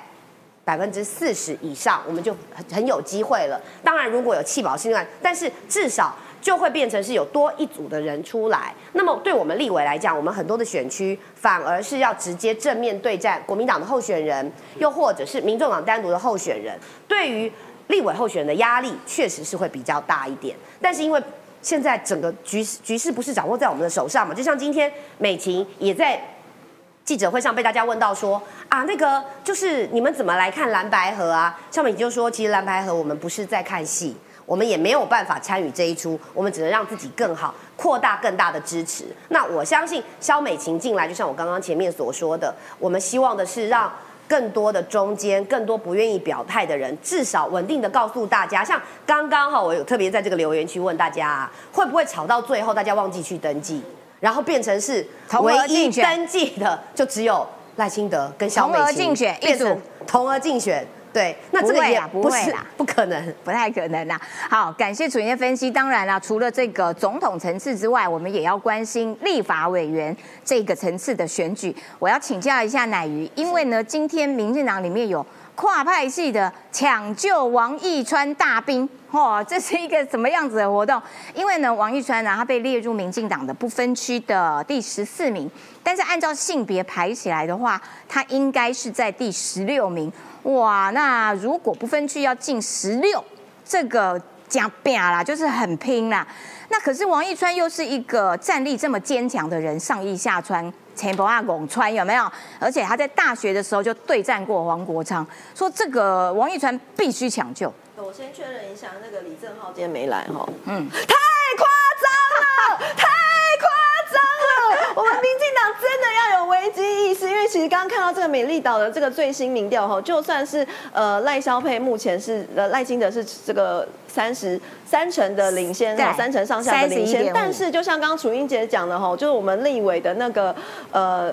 百分之四十以上，我们就很很有机会了。当然，如果有弃保心案，但是至少就会变成是有多一组的人出来。那么，对我们立委来讲，我们很多的选区反而是要直接正面对战国民党的候选人，又或者是民众党单独的候选人。对于立委候选人的压力，确实是会比较大一点。但是因为现在整个局局势不是掌握在我们的手上嘛，就像今天美琴也在。记者会上被大家问到说啊，那个就是你们怎么来看蓝白河啊？肖美就说，其实蓝白河我们不是在看戏，我们也没有办法参与这一出，我们只能让自己更好，扩大更大的支持。那我相信肖美琴进来，就像我刚刚前面所说的，我们希望的是让更多的中间、更多不愿意表态的人，至少稳定的告诉大家，像刚刚哈，我有特别在这个留言区问大家，啊会不会吵到最后大家忘记去登记？然后变成是唯一登记的，就只有赖清德跟小美琴变成同额竞选，对，
那这个也不是
不可能，
不太可能啦。好，感谢楚燕分析。当然啦，除了这个总统层次之外，我们也要关心立法委员这个层次的选举。我要请教一下乃瑜，因为呢，今天民进党里面有。跨派系的抢救王义川大兵，嚯，这是一个什么样子的活动？因为呢，王义川呢，他被列入民进党的不分区的第十四名，但是按照性别排起来的话，他应该是在第十六名。哇，那如果不分区要进十六，这个加拼啦，就是很拼啦。那可是王义川又是一个战力这么坚强的人，上义下川。前伯阿拱川有没有？而且他在大学的时候就对战过黄国昌，说这个王一传必须抢救。
我先确认一下，那个李正浩今天没来哈。嗯，太夸张了，太夸张了！我们民进党真的要有危机意识，因为其实刚刚看到这个美丽岛的这个最新民调哈，就算是呃赖萧佩目前是呃赖清德是这个。三十三成的领先，三成上下的领先，但是就像刚刚楚英姐讲的吼，就是我们立委的那个呃，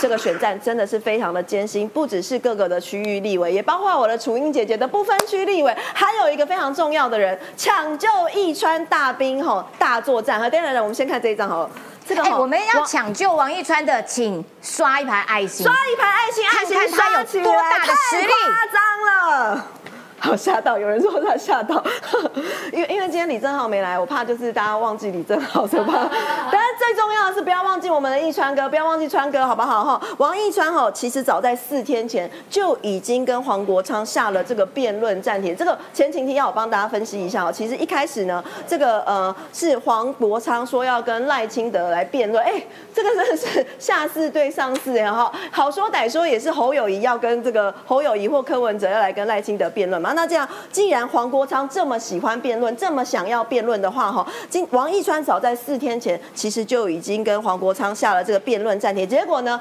这个选战真的是非常的艰辛，不只是各个的区域立委，也包括我的楚英姐姐的不分区立委，还有一个非常重要的人，抢救义川大兵吼大作战。和第二人，我们先看这一张吼，
这个我们要抢救王一川的，请刷一排爱心，
刷一排爱心，爱心刷有多大的实力，夸张了。好吓到，有人说他吓到，因为因为今天李正浩没来，我怕就是大家忘记李正浩，是吧？但是最重要的是不要忘记我们的易川哥，不要忘记川哥，好不好？哈，王易川哈，其实早在四天前就已经跟黄国昌下了这个辩论暂停。这个前情提要我帮大家分析一下哦。其实一开始呢，这个呃是黄国昌说要跟赖清德来辩论，哎，这个真的是下四对上四然后好说歹说也是侯友谊要跟这个侯友谊或柯文哲要来跟赖清德辩论嘛。那这样，既然黄国昌这么喜欢辩论，这么想要辩论的话，哈，今王义川早在四天前其实就已经跟黄国昌下了这个辩论暂停。结果呢，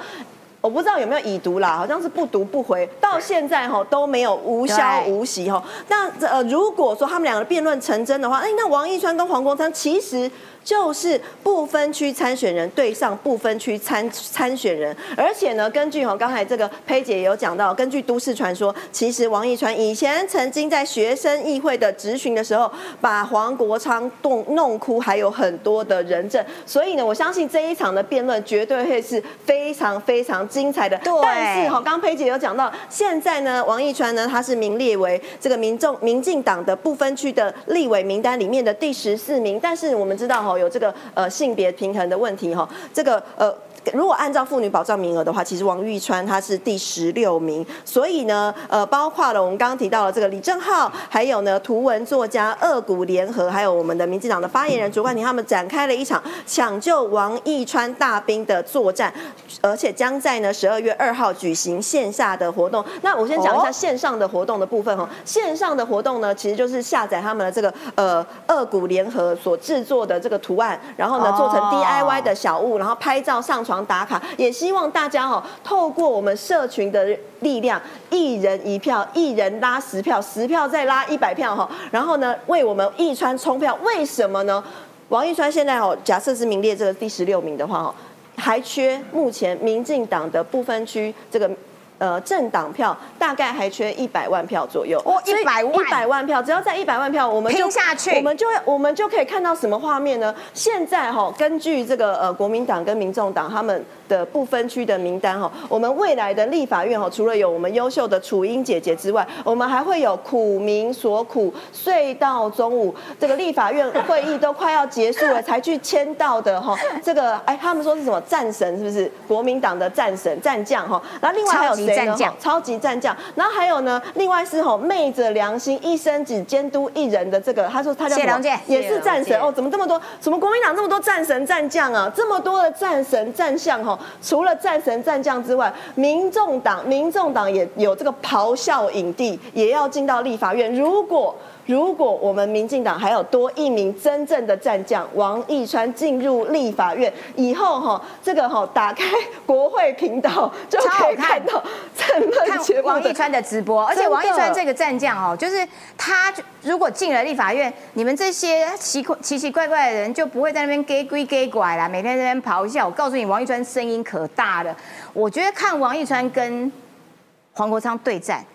我不知道有没有已读啦，好像是不读不回，到现在哈都没有无消无息哈。那呃，如果说他们两个辩论成真的话，哎，那王一川跟黄国昌其实。就是不分区参选人对上不分区参参选人，而且呢，根据哈刚才这个佩姐也有讲到，根据都市传说，其实王义川以前曾经在学生议会的质询的时候，把黄国昌动弄哭，还有很多的人证，所以呢，我相信这一场的辩论绝对会是非常非常精彩的。对但是哈，刚佩姐有讲到，现在呢，王义川呢，他是名列为这个民众民进党的不分区的立委名单里面的第十四名，但是我们知道哈。有这个呃性别平衡的问题哈，这个呃。如果按照妇女保障名额的话，其实王玉川他是第十六名，所以呢，呃，包括了我们刚刚提到了这个李正浩，还有呢图文作家二股联合，还有我们的民进党的发言人卓冠廷，他们展开了一场抢救王义川大兵的作战，而且将在呢十二月二号举行线下的活动。那我先讲一下线上的活动的部分哈，线上的活动呢，其实就是下载他们的这个呃二股联合所制作的这个图案，然后呢做成 DIY 的小物，然后拍照上传。打卡，也希望大家哈，透过我们社群的力量，一人一票，一人拉十票，十票再拉一百票哈，然后呢，为我们易川冲票。为什么呢？王一川现在哦，假设是名列这个第十六名的话哦，还缺目前民进党的不分区这个。呃，政党票大概还缺一百万票左右。
哦，一百万，
一百万票，只要在一百万票，我们
就下去，
我们就我们就可以看到什么画面呢？现在哈，根据这个呃国民党跟民众党他们的不分区的名单哈，我们未来的立法院哈，除了有我们优秀的楚英姐姐之外，我们还会有苦民所苦，睡到中午，这个立法院会议都快要结束了才去签到的哈，这个哎，他们说是什么战神是不是？国民党的战神战将哈，然后另外还有。
战将，
超级战将，然后还有呢，另外是吼昧着良心一生只监督一人的这个，他说他叫什么？也是战神哦，怎么这么多？怎么国民党这么多战神战将啊？这么多的战神战将哈，除了战神战将之外，民众党民众党也有这个咆哮影帝，也要进到立法院。如果如果我们民进党还有多一名真正的战将王义川进入立法院以后，哈，这个哈打开国会频道就可以看到
看王义川的直播，而且王义川这个战将哦，就是他如果进了立法院，你们这些奇奇奇怪怪的人就不会在那边给鬼给拐啦，每天在那边咆哮。我告诉你，王义川声音可大了。我觉得看王义川跟黄国昌对战，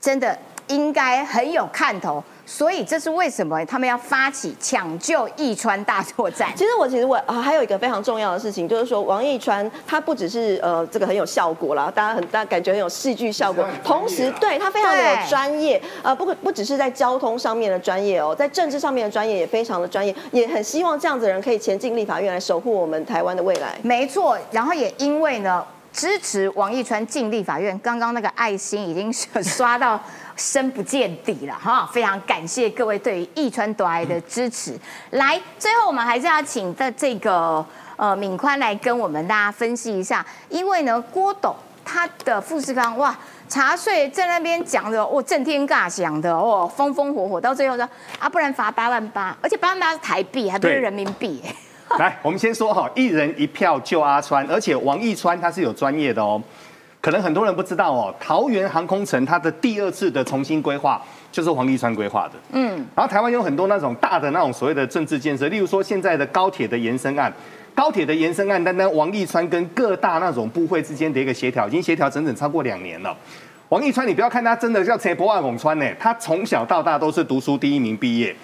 真的应该很有看头。所以这是为什么他们要发起抢救易川大作战？
其实我其实我啊还有一个非常重要的事情，就是说王义川他不只是呃这个很有效果啦，大家很大感觉很有戏剧效果，同时对他非常的有专业，呃不不只是在交通上面的专业哦，在政治上面的专业也非常的专业，也很希望这样子的人可以前进立法院来守护我们台湾的未来。
没错，然后也因为呢支持王义川进立法院，刚刚那个爱心已经 刷到。深不见底了哈，非常感谢各位对于易川夺爱的支持。来，最后我们还是要请的这个呃敏宽来跟我们大家分析一下，因为呢郭董他的富士康哇茶税在那边讲的哦震天尬响的哦风风火火，到最后说啊不然罚八万八，而且八万八是台币还不是人民币。
来，我们先说哈，一人一票救阿川，而且王义川他是有专业的哦。可能很多人不知道哦，桃园航空城它的第二次的重新规划就是黄立川规划的。嗯，然后台湾有很多那种大的那种所谓的政治建设，例如说现在的高铁的延伸案，高铁的延伸案，单单王立川跟各大那种部会之间的一个协调，已经协调整整超过两年了。王立川，你不要看他真的叫车博爱拱川呢，他从小到大都是读书第一名毕业，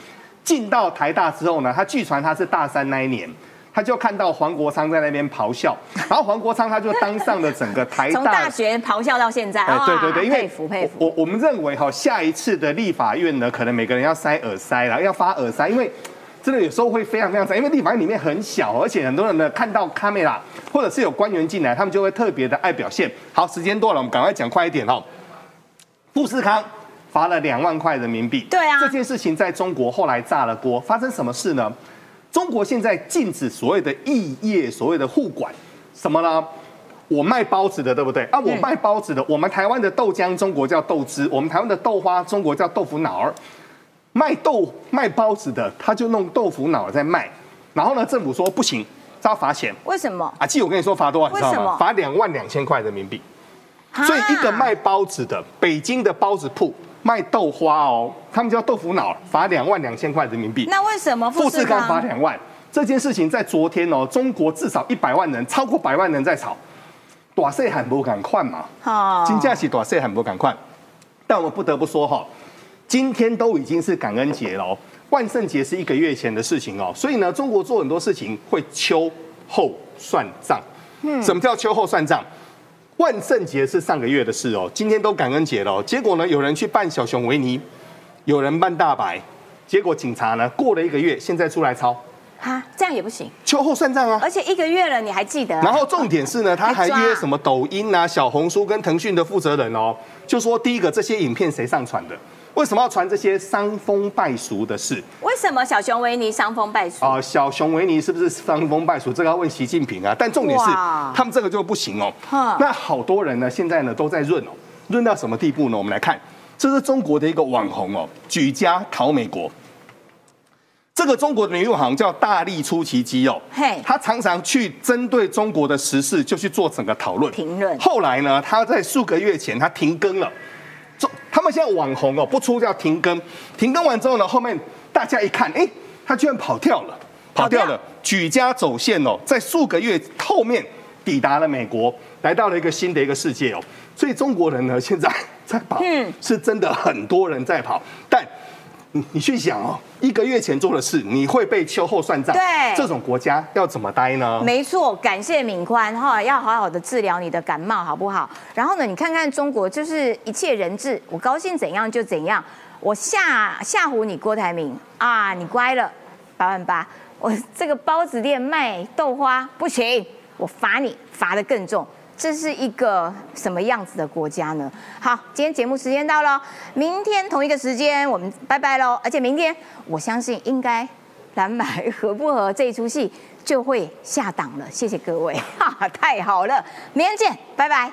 进到台大之后呢，他据传他是大三那一年。他就看到黄国昌在那边咆哮，然后黄国昌他就当上了整个台大，从
大学咆哮到现在，哎，
对对对，
因为佩服佩服。
我我们认为哈，下一次的立法院呢，可能每个人要塞耳塞了，要发耳塞，因为 真的有时候会非常非常窄，因为立法院里面很小，而且很多人呢看到卡梅拉或者是有官员进来，他们就会特别的爱表现。好，时间多了，我们赶快讲快一点哦。富士康罚了两万块人民币，
对啊，
这件事情在中国后来炸了锅，发生什么事呢？中国现在禁止所谓的异业，所谓的互管，什么呢？我卖包子的，对不对？啊，我卖包子的，我们台湾的豆浆，中国叫豆汁；我们台湾的豆花，中国叫豆腐脑儿。卖豆卖包子的，他就弄豆腐脑在卖。然后呢，政府说不行，要罚钱。
为什么？
啊，记我跟你说罚多少，你知道
为什么
吗？罚两万两千块人民币。所以一个卖包子的，北京的包子铺卖豆花哦，他们叫豆腐脑，罚两万两千块人民币。
那为什么
富士康罚两万？这件事情在昨天哦，中国至少一百万人，超过百万人在吵，短税很不敢换嘛？
哦
金价起短税很不敢换。但我不得不说哈，今天都已经是感恩节了哦，万圣节是一个月前的事情哦，所以呢，中国做很多事情会秋后算账。嗯，什么叫秋后算账？万圣节是上个月的事哦，今天都感恩节了哦，结果呢，有人去扮小熊维尼，有人扮大白，结果警察呢过了一个月，现在出来抄，
哈，这样也不行。
秋后算账啊。
而且一个月了，你还记得啊？
然后重点是呢，他还约什么抖音啊、小红书跟腾讯的负责人哦，就说第一个这些影片谁上传的？为什么要传这些伤风败俗的事
为什么小熊维尼伤风败俗？
啊、小熊维尼是不是伤风败俗？这个要问习近平啊。但重点是他们这个就不行哦。那好多人呢，现在呢都在润哦，润到什么地步呢？我们来看，这是中国的一个网红哦，举家逃美国。这个中国的女网红叫大力出奇迹哦，
嘿
她常常去针对中国的时事就去做整个讨论
评论
后来呢，她在数个月前她停更了，中他们现在网红哦不出叫停更，停更完之后呢，后面大家一看，哎，他居然跑掉了，跑掉了，举家走线哦，在数个月后面抵达了美国，来到了一个新的一个世界哦，所以中国人呢现在在跑，
嗯。
是真的很多人在跑，但。你你去想哦，一个月前做的事，你会被秋后算账。
对
这种国家要怎么待呢？
没错，感谢敏宽哈，要好好的治疗你的感冒，好不好？然后呢，你看看中国，就是一切人治，我高兴怎样就怎样，我吓吓唬你郭台铭啊，你乖了，八万八，我这个包子店卖豆花不行，我罚你，罚的更重。这是一个什么样子的国家呢？好，今天节目时间到了，明天同一个时间我们拜拜喽。而且明天我相信应该蓝白合不合这一出戏就会下档了。谢谢各位，哈哈，太好了，明天见，拜拜。